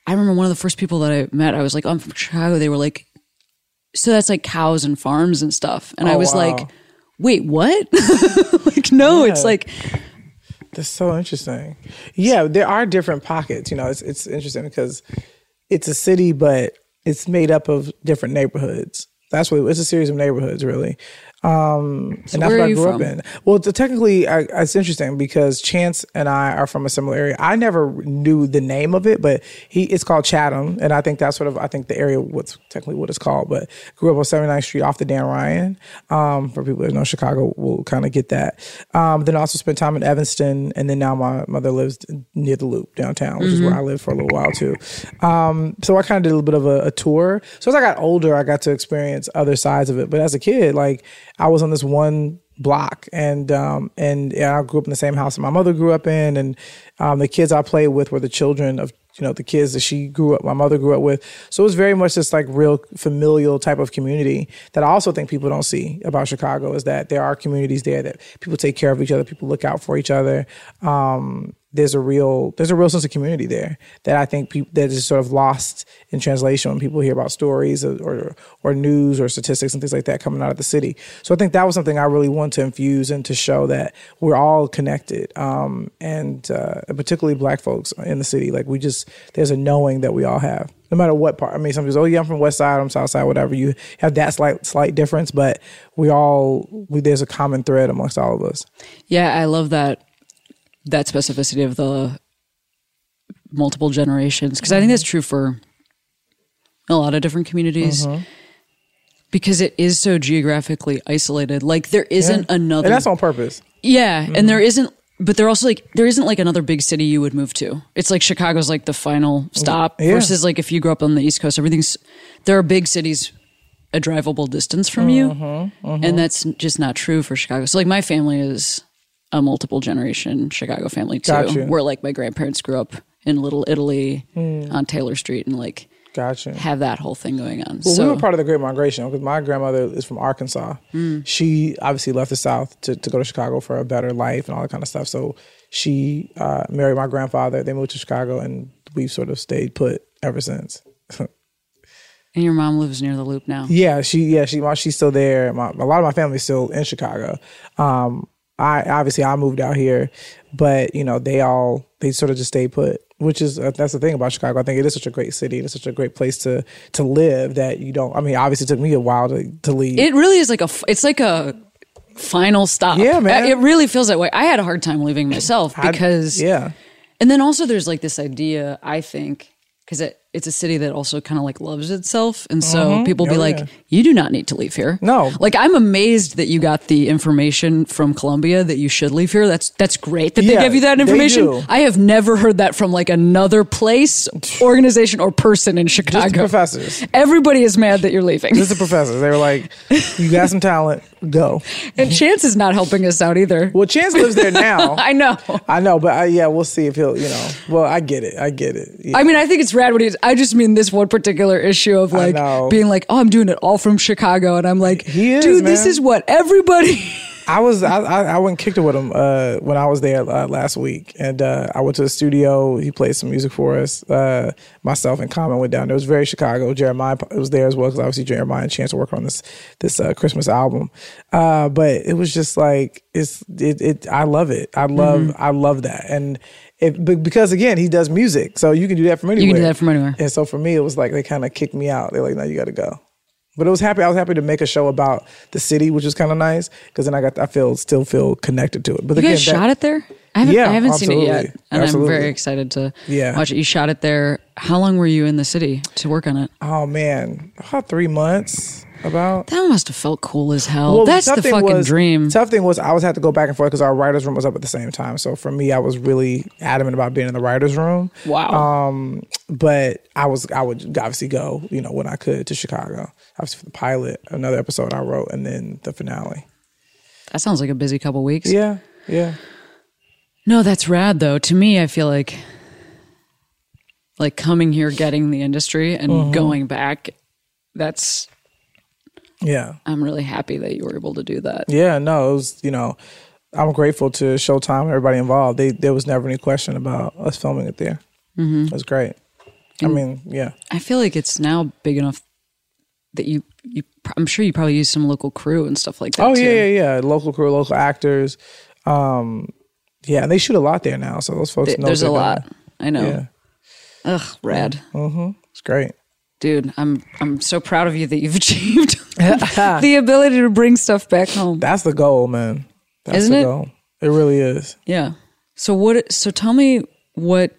I remember one of the first people that I met. I was like, "I'm from Chicago." They were like, "So that's like cows and farms and stuff," and I Oh, was wow. like, "Wait, what?" [LAUGHS] like, no, it's like That's so interesting. Yeah, there are different pockets. You know, it's it's interesting because it's a city, but it's made up of different neighborhoods. That's what it's a series of neighborhoods, really. Um, and that's where what I grew from? up in. Well, technically, I, it's interesting because Chance and I are from a similar area. I never knew the name of it, but he it's called Chatham, and I think that's sort of I think the area what's technically what it's called. But grew up on 79th Street off the Dan Ryan. Um, for people that know Chicago, will kind of get that. Um, then also spent time in Evanston, and then now my mother lives near the Loop downtown, which is where I lived for a little while too. Um, so I kind of did a little bit of a, a tour. So as I got older, I got to experience other sides of it. But as a kid, like I was on this one block and um and yeah, I grew up in the same house that my mother grew up in. And um the kids I played with were the children of you know the kids that she grew up my mother grew up with so it was very much this like real familial type of community that I also think people don't see about Chicago is that there are communities there that people take care of each other people look out for each other um there's a real there's a real sense of community there that I think people that is sort of lost in translation when people hear about stories or, or or news or statistics and things like that coming out of the city. So I think that was something I really want to infuse and to show that we're all connected, um, and uh, particularly Black folks in the city. Like we just there's a knowing that we all have, no matter what part. I mean, some people, say, oh yeah, I'm from West Side, I'm South Side, whatever. You have that slight slight difference, but we all we, there's a common thread amongst all of us. Yeah, I love that that specificity of the multiple generations because I think that's true for a lot of different communities Mm-hmm. because it is so geographically isolated. Like there isn't another and that's on purpose. Yeah, Mm-hmm. and there isn't but they're also like there isn't like another big city you would move to. It's like Chicago's like the final stop Yeah. versus like if you grew up on the East Coast, everything's there are big cities a drivable distance from you. Mm-hmm, And that's just not true for Chicago. So like my family is a multiple generation Chicago family too. Got you. Where like my grandparents grew up in Little Italy Hmm. on Taylor Street and like Gotcha. have that whole thing going on. Well, so we were part of the Great Migration because my grandmother is from Arkansas. She obviously left the South to, to go to Chicago for a better life and all that kind of stuff. So she uh, married my grandfather. They moved to Chicago, and we've sort of stayed put ever since. [LAUGHS] and your mom lives near the loop now. yeah, she yeah she my, she's still there. My, a lot of my family's still in Chicago. Um, I obviously I moved out here, but you know they all they sort of just stay put. Which is uh, that's the thing about Chicago. I think it is such a great city. And it's such a great place to to live that you don't. I mean, obviously it took me a while to to leave. It really is like a. It's like a final stop. Yeah, man. It really feels that way. I had a hard time leaving myself I- because yeah. and then also there's like this idea. I think because it, it's a city that also kind of like loves itself, and so mm-hmm. people be Oh, like, yeah. "You do not need to leave here." No. like I'm amazed that you got the information from Columbia that you should leave here. That's that's great that they Yeah, give you that information. I have never heard that from like another place, [LAUGHS] organization, or person in Just the Chicago. professors. Everybody is mad that you're leaving. Just the professors. They were like, "You got some talent, go." And Chance is not helping us out either. Well, Chance lives there now. [LAUGHS] I know. I know, but I, yeah, we'll see if he'll. You know, well, I get it. I get it. Yeah. I mean, I think it's rad what he's. I just mean this one particular issue of like being like, oh, I'm doing it all from Chicago, and I'm like, is, dude, this is what everybody. [LAUGHS] I was I, I I went and kicked it with him uh, when I was there uh, last week, and uh, I went to the studio. He played some music for us. Uh, myself and Common went down. It was very Chicago. Jeremih was there as well because obviously Jeremih had a chance to work on this this uh, Christmas album. Uh, but it was just like it's it, it. I love it. I love Mm-hmm. I love that, and it because again he does music, so you can do that from anywhere. You can do that from anywhere. And so for me, it was like they kind of kicked me out. They're like, "No, you got to go." But it was happy. I was happy to make a show about the city, which was kind of nice because then I got I feel still feel connected to it. But You again, guys that- shot it there? I haven't, Yeah, I haven't seen it yet, and Absolutely. I'm very excited to Yeah. watch it. You shot it there. How long were you in the city to work on it? Oh man, about three months. About That must have felt cool as hell. Well, That's tough the fucking was- dream. Tough thing was I always had to go back and forth because our writers' room was up at the same time. So for me, I was really adamant about being in the writers' room. Wow. Um, but I was I would obviously go, you know, when I could to Chicago. Obviously for the pilot, another episode I wrote, and then the finale. that sounds like a busy couple weeks. Yeah, yeah. No, that's rad though. To me, I feel like like coming here, getting the industry, and Mm-hmm. going back. That's Yeah. I'm really happy that you were able to do that. Yeah, no, it was, you know, I'm grateful to Showtime and everybody involved. They there was never any question about us filming it there. Mm-hmm. It was great. I mean, yeah. I feel like it's now big enough that you you. I'm sure you probably use some local crew and stuff like that. Oh too. yeah, yeah, yeah. Local crew, local actors. Um yeah, and they shoot a lot there now, so those folks Th- know There's a lot. doing. I know. Yeah. Ugh, rad. Mm-hmm. It's great. Dude, I'm I'm so proud of you that you've [LAUGHS] achieved [LAUGHS] the ability to bring stuff back home. That's the goal, man. That's Isn't the it? goal. It really is. Yeah. So what? So tell me what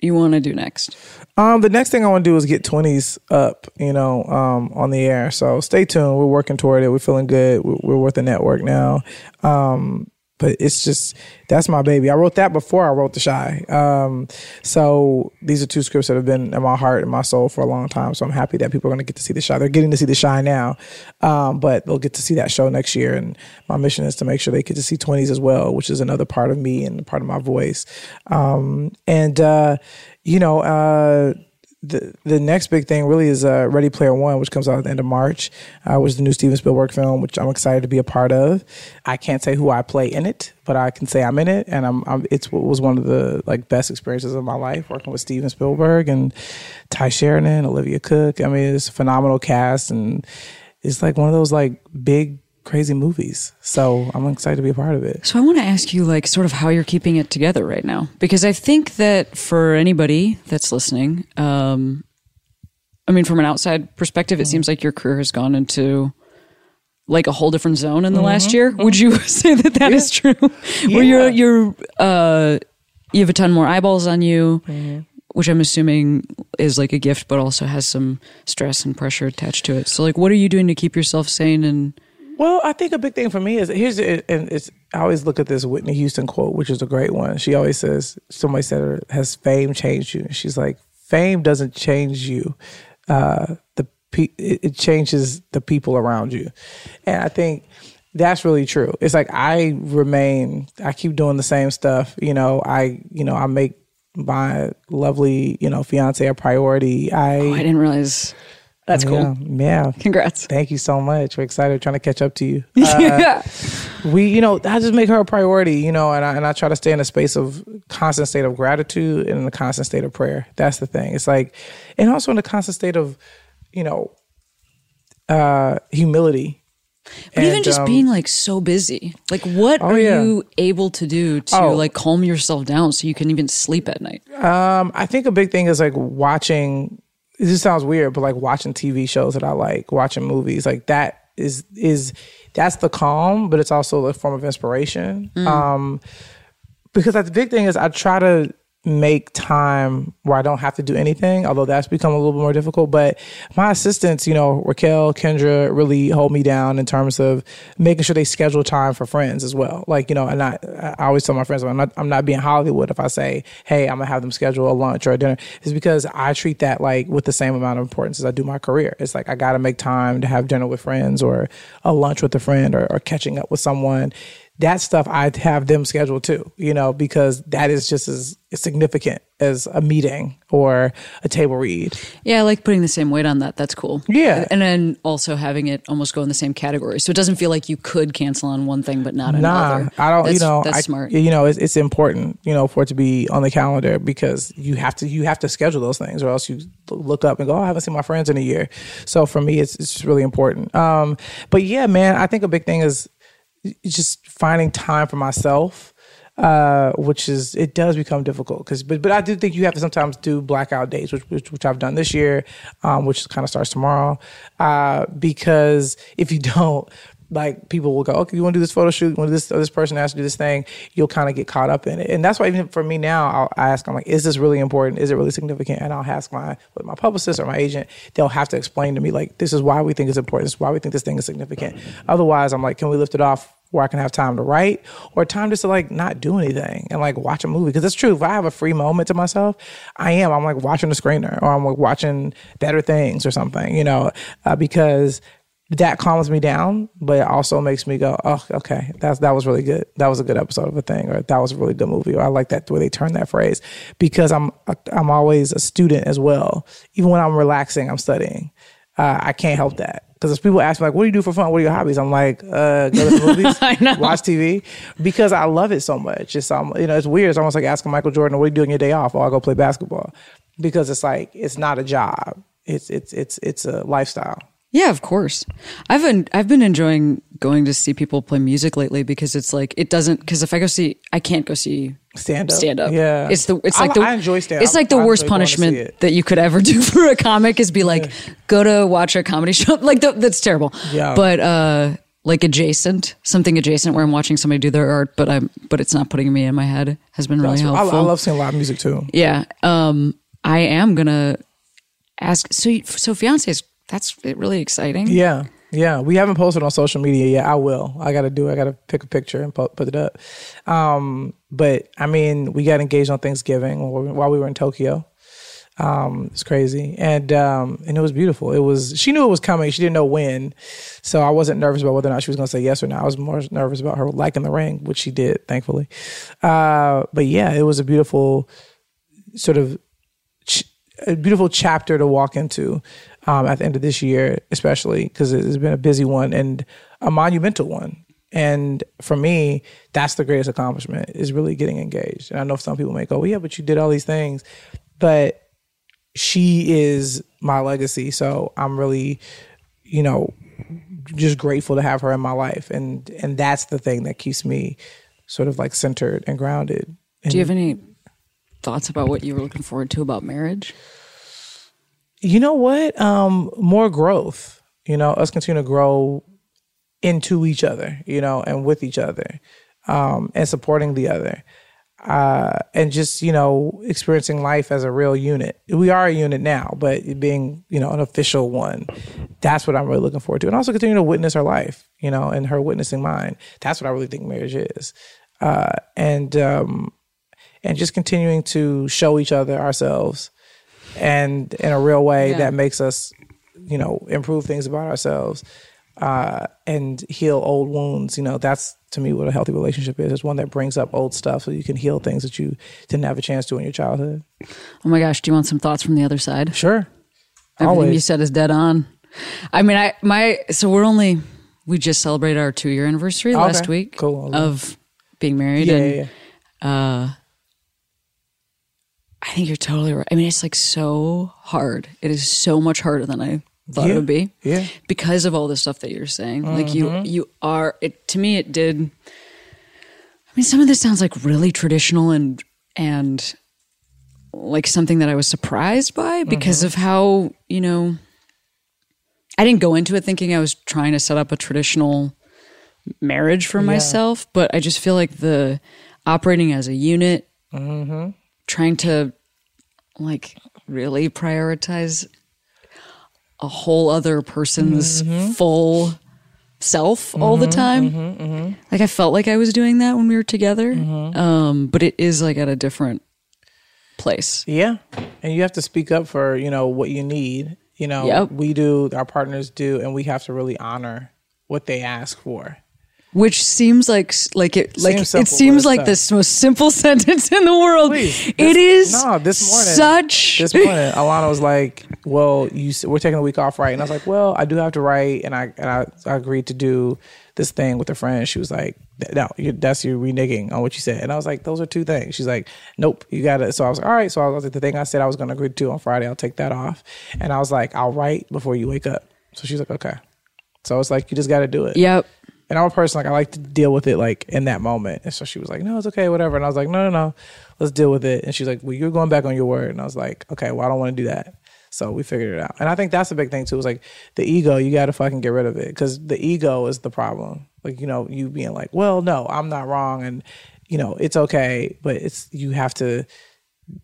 you want to do next. Um, the next thing I want to do is get 20s up, you know, um, on the air. So stay tuned. We're working toward it. We're feeling good. We're, we're with the network now. Um, but it's just that's my baby. I wrote that before I wrote The Chi. Um, so these are two scripts that have been in my heart and my soul for a long time. So I'm happy that people are going to get to see The Chi. They're getting to see The Chi now, um, but they'll get to see that show next year. And my mission is to make sure they get to see 20s as well, which is another part of me and part of my voice. Um, and uh, you know. Uh, the the next big thing really is uh, Ready Player One, which comes out at the end of March, uh, which is the new Steven Spielberg film, which I'm excited to be a part of. I can't say who I play in it, but I can say I'm in it, and I'm, I'm what was one of the like best experiences of my life working with Steven Spielberg and Tye Sheridan, Olivia Cooke. I mean, it's a phenomenal cast, and it's like one of those like big crazy movies. So I'm excited to be a part of it. So I want to ask you, like, sort of how you're keeping it together right now, because I think that for anybody that's listening, um, I mean, from an outside perspective, it seems like your career has gone into like a whole different zone in the last year. Would you [LAUGHS] say that that is true? Where you're you're uh, you have a ton more eyeballs on you, which I'm assuming is like a gift, but also has some stress and pressure attached to it. So, like, what are you doing to keep yourself sane and Well, I think a big thing for me is here's and it's I always look at this Whitney Houston quote, which is a great one. She always says, somebody said, "Has fame changed you?" And she's like, "Fame doesn't change you. Uh, the pe- it, it changes the people around you." And I think that's really true. It's like I remain, I keep doing the same stuff. You know, I you know I make my lovely you know fiance a priority. I oh, I didn't realize that's cool. yeah, yeah. Congrats. Thank you so much. We're excited trying to catch up to you. [LAUGHS] Uh, yeah. we, you know, I just make her a priority, you know, and I, and I try to stay in a space of constant state of gratitude and in a constant state of prayer. That's the thing. It's like, and also in a constant state of, you know, uh, humility. But even just um, being like so busy, like what are yeah. you able to do to Oh. like calm yourself down so you can even sleep at night? Um, I think a big thing is like watching. This sounds weird, but like watching TV shows that I like, watching movies, like that is is that's the calm, but it's also a form of inspiration. Um, because that's the big thing is I try to make time where I don't have to do anything, although that's become a little bit more difficult. But my assistants, you know, Raquel, Kendra really hold me down in terms of making sure they schedule time for friends as well. Like, you know, and I, I always tell my friends, I'm not, I'm not being Hollywood if I say, hey, I'm gonna have them schedule a lunch or a dinner. It's because I treat that like with the same amount of importance as I do my career. It's like I gotta make time to have dinner with friends or a lunch with a friend or, or catching up with someone that stuff I'd have them schedule too, you know, because that is just as significant as a meeting or a table read. Yeah, I like putting the same weight on that. That's cool. Yeah. And then also having it almost go in the same category. So it doesn't feel like you could cancel on one thing but not Nah, another. I don't. That's, you know, that's I, smart. You know, it's, it's important. You know, for it to be on the calendar because you have to you have to schedule those things, or else you look up and go, "Oh, I haven't seen my friends in a year." So for me, it's it's really important. Um, but yeah, man, I think a big thing is just finding time for myself. Uh, which is it does become difficult because but but I do think you have to sometimes do blackout days, which which, which I've done this year, um, which kind of starts tomorrow. Uh, because if you [LAUGHS] don't, like people will go, okay, you want to do this photo shoot? Do this? This person has to do this thing. You'll kind of get caught up in it, and that's why even for me now, I'll ask, I'm like, is this really important? Is it really significant? And I'll ask my with my publicist or my agent. They'll have to explain to me like, this is why we think it's important. This is why we think this thing is significant. Otherwise, I'm like, can we lift it off? Where I can have time to write or time just to like not do anything and like watch a movie. Because it's true. If I have a free moment to myself, I am. I'm like watching the screener or I'm like watching Better Things or something, you know, uh, because that calms me down, but it also makes me go, oh, okay, that's that was really good. That was a good episode of a thing, or that was a really good movie. Or I like that the way they turn that phrase because I'm I'm always a student as well. Even when I'm relaxing, I'm studying. Uh, I can't help that because as people ask me like, "What do you do for fun? What are your hobbies?" I'm like, uh, "Go to the [LAUGHS] movies, watch TV," because I love it so much. It's um, you know, it's weird. It's almost like asking Michael Jordan, "What are you doing your day off?" Oh, I go play basketball, because it's like it's not a job. It's it's it's it's a lifestyle. Yeah, of course. I've been I've been enjoying going to see people play music lately because it's like it doesn't because if I go see I can't go see Stand up. stand up. Yeah. It's the it's I- like the I enjoy stand-up. It's like the I worst enjoy going to see punishment that you could ever [LAUGHS] do for a comic is be like go to watch a comedy show. [LAUGHS] Like the, that's terrible. Yeah. But uh like adjacent, something adjacent where I'm watching somebody do their art, but I'm but it's not putting me in my head has been really I, helpful. I love seeing live music too. Yeah. Um, I am gonna ask. So, so fiance's. That's really exciting. Yeah, yeah. We haven't posted on social media yet. I will. I got to do. I got to pick a picture and put it up. Um, but I mean, we got engaged on Thanksgiving while we- were in Tokyo. Um, it's crazy, and um, and it was beautiful. It was. She knew it was coming. She didn't know when, so I wasn't nervous about whether or not she was going to say yes or no. I was more nervous about her liking the ring, which she did, thankfully. Uh, but yeah, it was a beautiful sort of a beautiful chapter to walk into um, at the end of this year, especially because it's been a busy one and a monumental one. And for me, that's the greatest accomplishment is really getting engaged. And I know some people may go, well, yeah, but you did all these things. But she is my legacy. So I'm really, you know, just grateful to have her in my life. And and that's the thing that keeps me sort of like centered and grounded. Do you have any thoughts about what you were looking forward to about marriage? You know what? Um, more growth. You know, us continue to grow into each other. You know, and with each other, um, and supporting the other, uh, and just you know experiencing life as a real unit. We are a unit now, but being you know an official one, that's what I'm really looking forward to, and also continue to witness her life. You know, and her witnessing mine. That's what I really think marriage is, uh, and um, and just continuing to show each other ourselves and in a real way Yeah. that makes us, you know, improve things about ourselves uh, and heal old wounds. You know, that's to me what a healthy relationship is. It's one that brings up old stuff so you can heal things that you didn't have a chance to in your childhood. Oh my gosh, do you want some thoughts from the other side? Sure. Everything Always. you said is dead on. I mean, I my so we're only we just celebrated our two year anniversary last week Cool. of being married, Yeah, and yeah, yeah. I think you're totally right. I mean, it's like so hard. It is so much harder than I thought Yeah, it would be. yeah. Mm-hmm. because of all the stuff that you're saying. Like you, you are. It to me, it did. I mean, some of this sounds like really traditional and and like something that I was surprised by because Mm-hmm. of how you know. I didn't go into it thinking I was trying to set up a traditional marriage for myself, but I just feel like the operating as a unit, Mm-hmm. Trying to like really prioritize a whole other person's Mm-hmm. full self all the time. Like I felt like I was doing that when we were together, Mm-hmm. um, but it is like at a different place. Yeah. And you have to speak up for, you know, what you need. You know, Yep. we do, our partners do, and we have to really honor what they ask for. Which seems like like it like Seems simple, it seems like the most simple [LAUGHS] sentence in the world. Please. it This- is no, this morning- such this morning, Alana was like, "Well, you we're taking a week off, right?" And I was like, "Well, I do have to write, and I and I, I agreed to do this thing with a friend." She was like, "No, you, that's you reneging on what you said," and I was like, "Those are two things." She's like, "Nope, you got to." So I was like, "All right." So I was like, "The thing I said I was going to agree to on Friday, I'll take that off," and I was like, "I'll write before you wake up." So she's like, "Okay." So it's like you just got to do it. Yep. And I'm a person like I like to deal with it like in that moment. And so she was like, "No, it's okay, whatever." And I was like, "No, no, no, let's deal with it." And she's like, "Well, you're going back on your word." And I was like, "Okay, well, I don't want to do that." So we figured it out. And I think that's a big thing too. Is like the ego. You got to fucking get rid of it because the ego is the problem. Like you know, you being like, "Well, no, I'm not wrong," and you know, it's okay, but it's you have to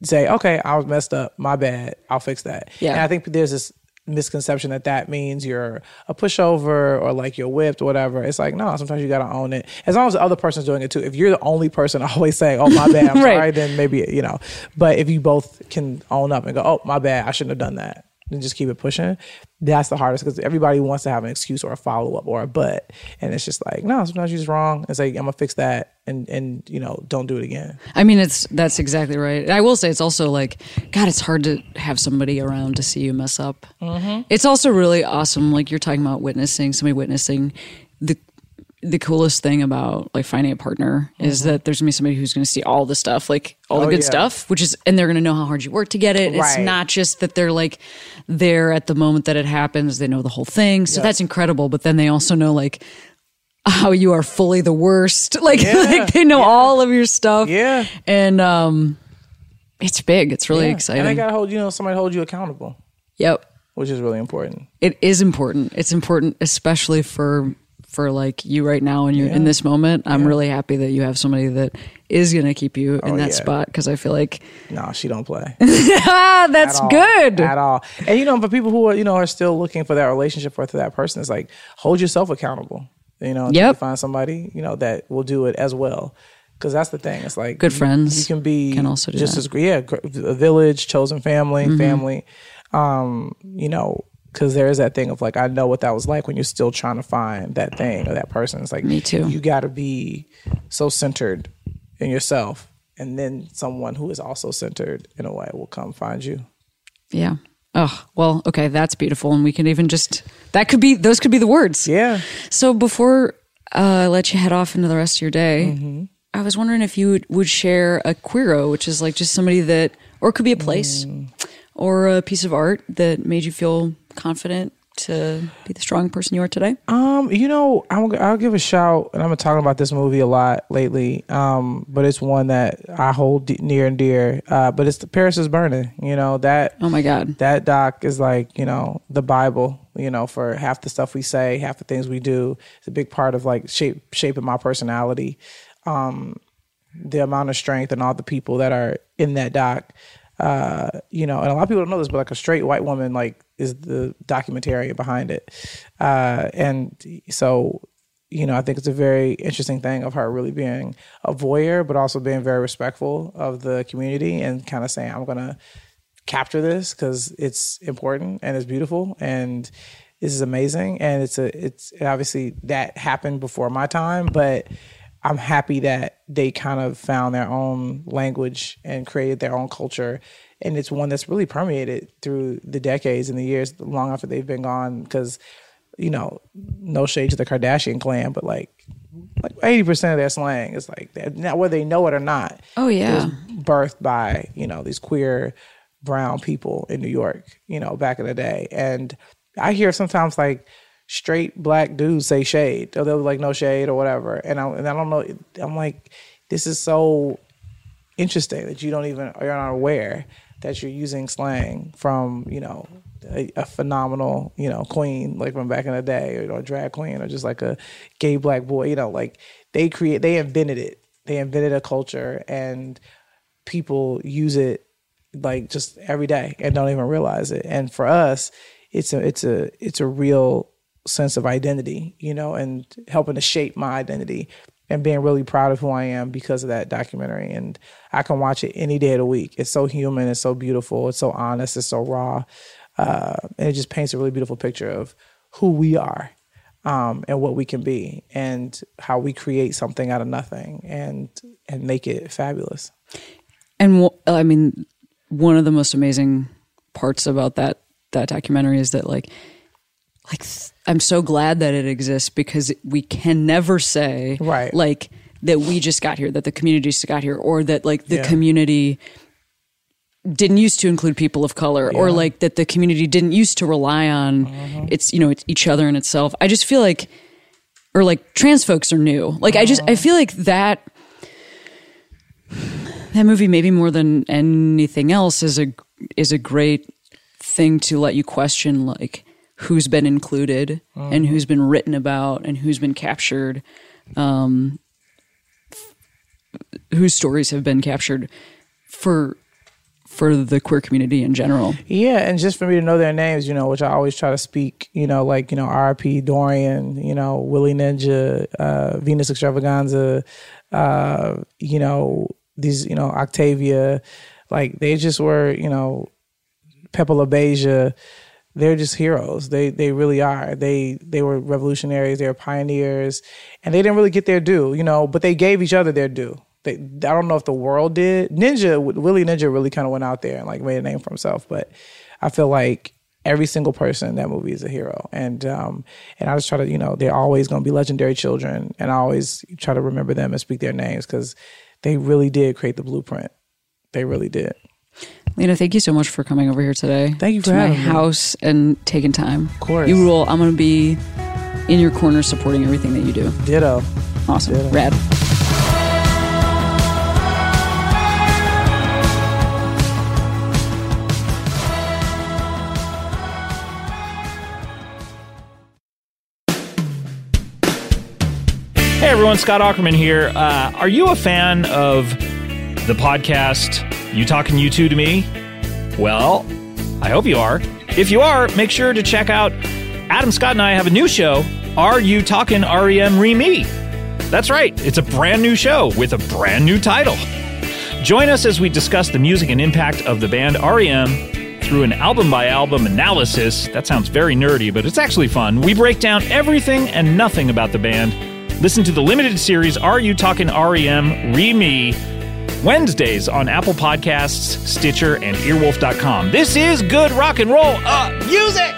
say, "Okay, I was messed up. My bad. I'll fix that." Yeah. And I think there's this misconception that that means you're a pushover or like you're whipped or whatever. It's like no, sometimes you got to own it. As long as the other person's doing it too. If you're the only person [LAUGHS] always saying, "Oh my bad, I'm [LAUGHS] Right. sorry," then maybe you know. But if you both can own up and go, "Oh my bad, I shouldn't have done that," and just keep it pushing. That's the hardest because everybody wants to have an excuse or a follow up or a but, and it's just like no, sometimes you're just wrong. It's like I'm gonna fix that and and you know don't do it again. I mean, it's that's exactly right. I will say it's also like, God, it's hard to have somebody around to see you mess up. Mm-hmm. It's also really awesome. Like you're talking about witnessing somebody witnessing the coolest thing about like finding a partner is that there's gonna be somebody who's gonna see all the stuff, like all the Mm-hmm. Oh, good yeah. stuff, which is, and they're gonna know how hard you work to get it. It's not just that they're like there at the moment that it happens. They know the whole thing, so that's incredible. But then they also know like how you are fully the worst. [LAUGHS] Like, like they know all of your stuff. Yeah. And um it's big. It's really Yeah. exciting. And they gotta hold you know somebody hold you accountable, yep. which is really important. It is important. It's important especially for for like you right now and you're in this moment. I'm really happy that you have somebody that is going to keep you in Oh, that yeah. spot cuz I feel like No, she don't play. [LAUGHS] that's at all, good. at all. And you know, for people who are you know are still looking for that relationship with that person, it's like hold yourself accountable. You know, you Yep. find somebody you know that will do it as well. Because that's the thing. It's like Good you- friends You can be can also do just that. as great. Yeah, a village, chosen family, Mm-hmm. family. Um, you know, because there is that thing of like I know what that was like when you're still trying to find that thing or that person. It's like Me too. You got to be so centered in yourself, and then someone who is also centered in a way will come find you. Yeah. Oh, well, okay, that's beautiful and we can even just that could be those could be the words. Yeah. So before uh, I let you head off into the rest of your day, Mm-hmm. I was wondering if you would, would share a queero, which is like just somebody that, or it could be a place, Mm. or a piece of art that made you feel confident to be the strong person you are today. Um, you know, I'll, I'll give a shout, and I've been talking about this movie a lot lately. Um, but it's one that I hold de- near and dear. Uh, but it's the Paris is burning. You know that. Oh my God. That doc is like you know the Bible. You know, for half the stuff we say, half the things we do. It's a big part of like shape shaping my personality. Um, the amount of strength and all the people that are in that doc. Uh, you know, and a lot of people don't know this, but like a straight white woman, like is the documentary behind it. Uh, and so, you know, I think it's a very interesting thing of her really being a voyeur, but also being very respectful of the community and kind of saying, I'm going to capture this because it's important and it's beautiful and this is amazing. And it's a, it's obviously that happened before my time, but I'm happy that they kind of found their own language and created their own culture. And it's one that's really permeated through the decades and the years long after they've been gone. Because, you know, no shade to the Kardashian clan, but like, like eighty percent of their slang is like that. Now, whether they know it or not, Oh, yeah. it was birthed by you know these queer brown people in New York. You know, back in the day, and I hear sometimes like straight black dudes say shade, or they'll be like no shade or whatever, and I and I don't know. I'm like, this is so interesting that you don't even you're not aware that you're using slang from you know a, a phenomenal you know queen like from back in the day or a drag queen or just like a gay black boy you know like they create they invented it. They invented a culture and people use it like just every day and don't even realize it. And for us it's a it's a it's a real sense of identity you know and helping to shape my identity and being really proud of who I am because of that documentary. And I can watch it any day of the week. It's so human it's so beautiful it's so honest it's so raw. Uh, and it just paints a really beautiful picture of who we are um, and what we can be, and how we create something out of nothing, and and make it fabulous. And wh- I mean, one of the most amazing parts about that that documentary is that like like th- I'm so glad that it exists because we can never say Right. like that we just got here, that the community just got here, or that like the Yeah. community didn't used to include people of color, or like that the community didn't used to rely on mm-hmm. it's you know it's each other and itself. I just feel like, or like trans folks are new. Like I just I mm-hmm. feel like that that movie maybe more than anything else is a is a great thing to let you question like who's been included and who's been written about and who's been captured um whose stories have been captured for for the queer community in general. Yeah, and just for me to know their names, you know, which I always try to speak, you know, like, you know, RP Dorian, you know, Willie Ninja, uh, Venus Xtravaganza, uh, you know, these, you know, Octavia, like they just were, you know, Pepper LaBeija, they're just heroes. They they really are. They they were revolutionaries, they were pioneers, and they didn't really get their due, you know, but they gave each other their due. They, I don't know if the world did. Ninja, Willie Ninja really kind of went out there and like made a name for himself, but I feel like every single person in that movie is a hero. And um and I just try to, you know, they're always going to be legendary children and I always try to remember them and speak their names cuz they really did create the blueprint. They really did. Lena thank you so much for coming over here today Thank you to for my having me. house and taking time of course. you rule i'm gonna be in your corner supporting everything that you do Ditto. awesome Yeah. rad Hey everyone, Scott Aukerman here. Uh, are you a fan of the podcast You Talking U2 to Me? Well, I hope you are. If you are, make sure to check out Adam Scott and I have a new show, Are You Talking REM Re Me? That's right, it's a brand new show with a brand new title. Join us as we discuss the music and impact of the band REM through an album by album analysis. That sounds very nerdy, but it's actually fun. We break down everything and nothing about the band. Listen to the limited series Are You Talking REM Re Me Wednesdays on Apple Podcasts, Stitcher, and Earwolf.com. This is good rock and roll uh, music.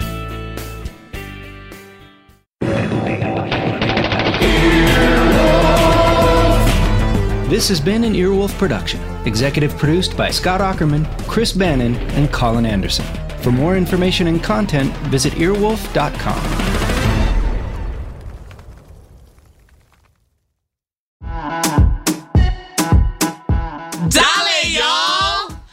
This has been an Earwolf production, executive produced by Scott Aukerman, Chris Bannon, and Colin Anderson. For more information and content, visit earwolf.com.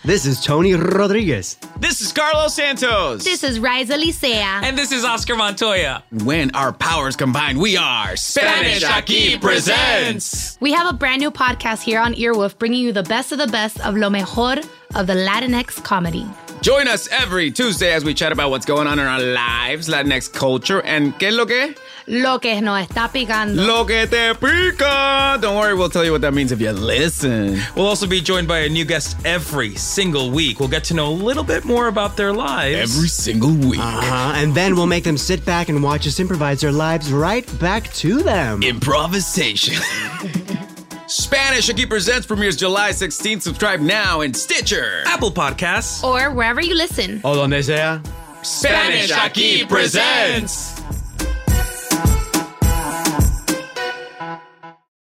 This is Tony Rodriguez. This is Carlos Santos. This is Riza Licea. and this is Oscar Montoya. When our powers combine, we are Spanish Aquí Presents. We have a brand new podcast here on Earwolf bringing you the best of the best of lo mejor of the Latinx comedy. Join us every Tuesday as we chat about what's going on in our lives, Latinx culture, and ¿qué es lo que? Lo que nos está picando. Lo que te pica. Don't worry, we'll tell you what that means if you listen. We'll also be joined by a new guest every single week. We'll get to know a little bit more about their lives. Every single week. Uh-huh. And then we'll make them sit back and watch us improvise their lives right back to them. Improvisation. [LAUGHS] Spanish Aquí Presents premieres July 16th. Subscribe now in Stitcher. Apple Podcasts. Or wherever you listen. O donde sea. Spanish Aquí Presents.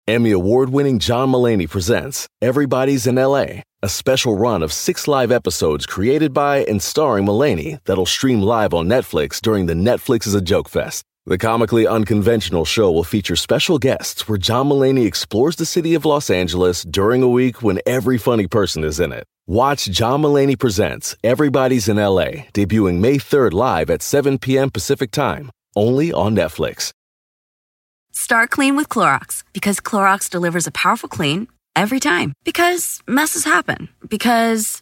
Emmy award winning John Mulaney presents Everybody's in LA, a special run of six live episodes created by and starring Mulaney that'll stream live on Netflix during the Netflix is a Joke Fest. The comically unconventional show will feature special guests where John Mulaney explores the city of Los Angeles during a week when every funny person is in it. Watch John Mulaney Presents Everybody's in LA, debuting May 3rd live at 7 p.m. Pacific Time, only on Netflix. Start clean with Clorox because Clorox delivers a powerful clean every time. Because messes happen. Because.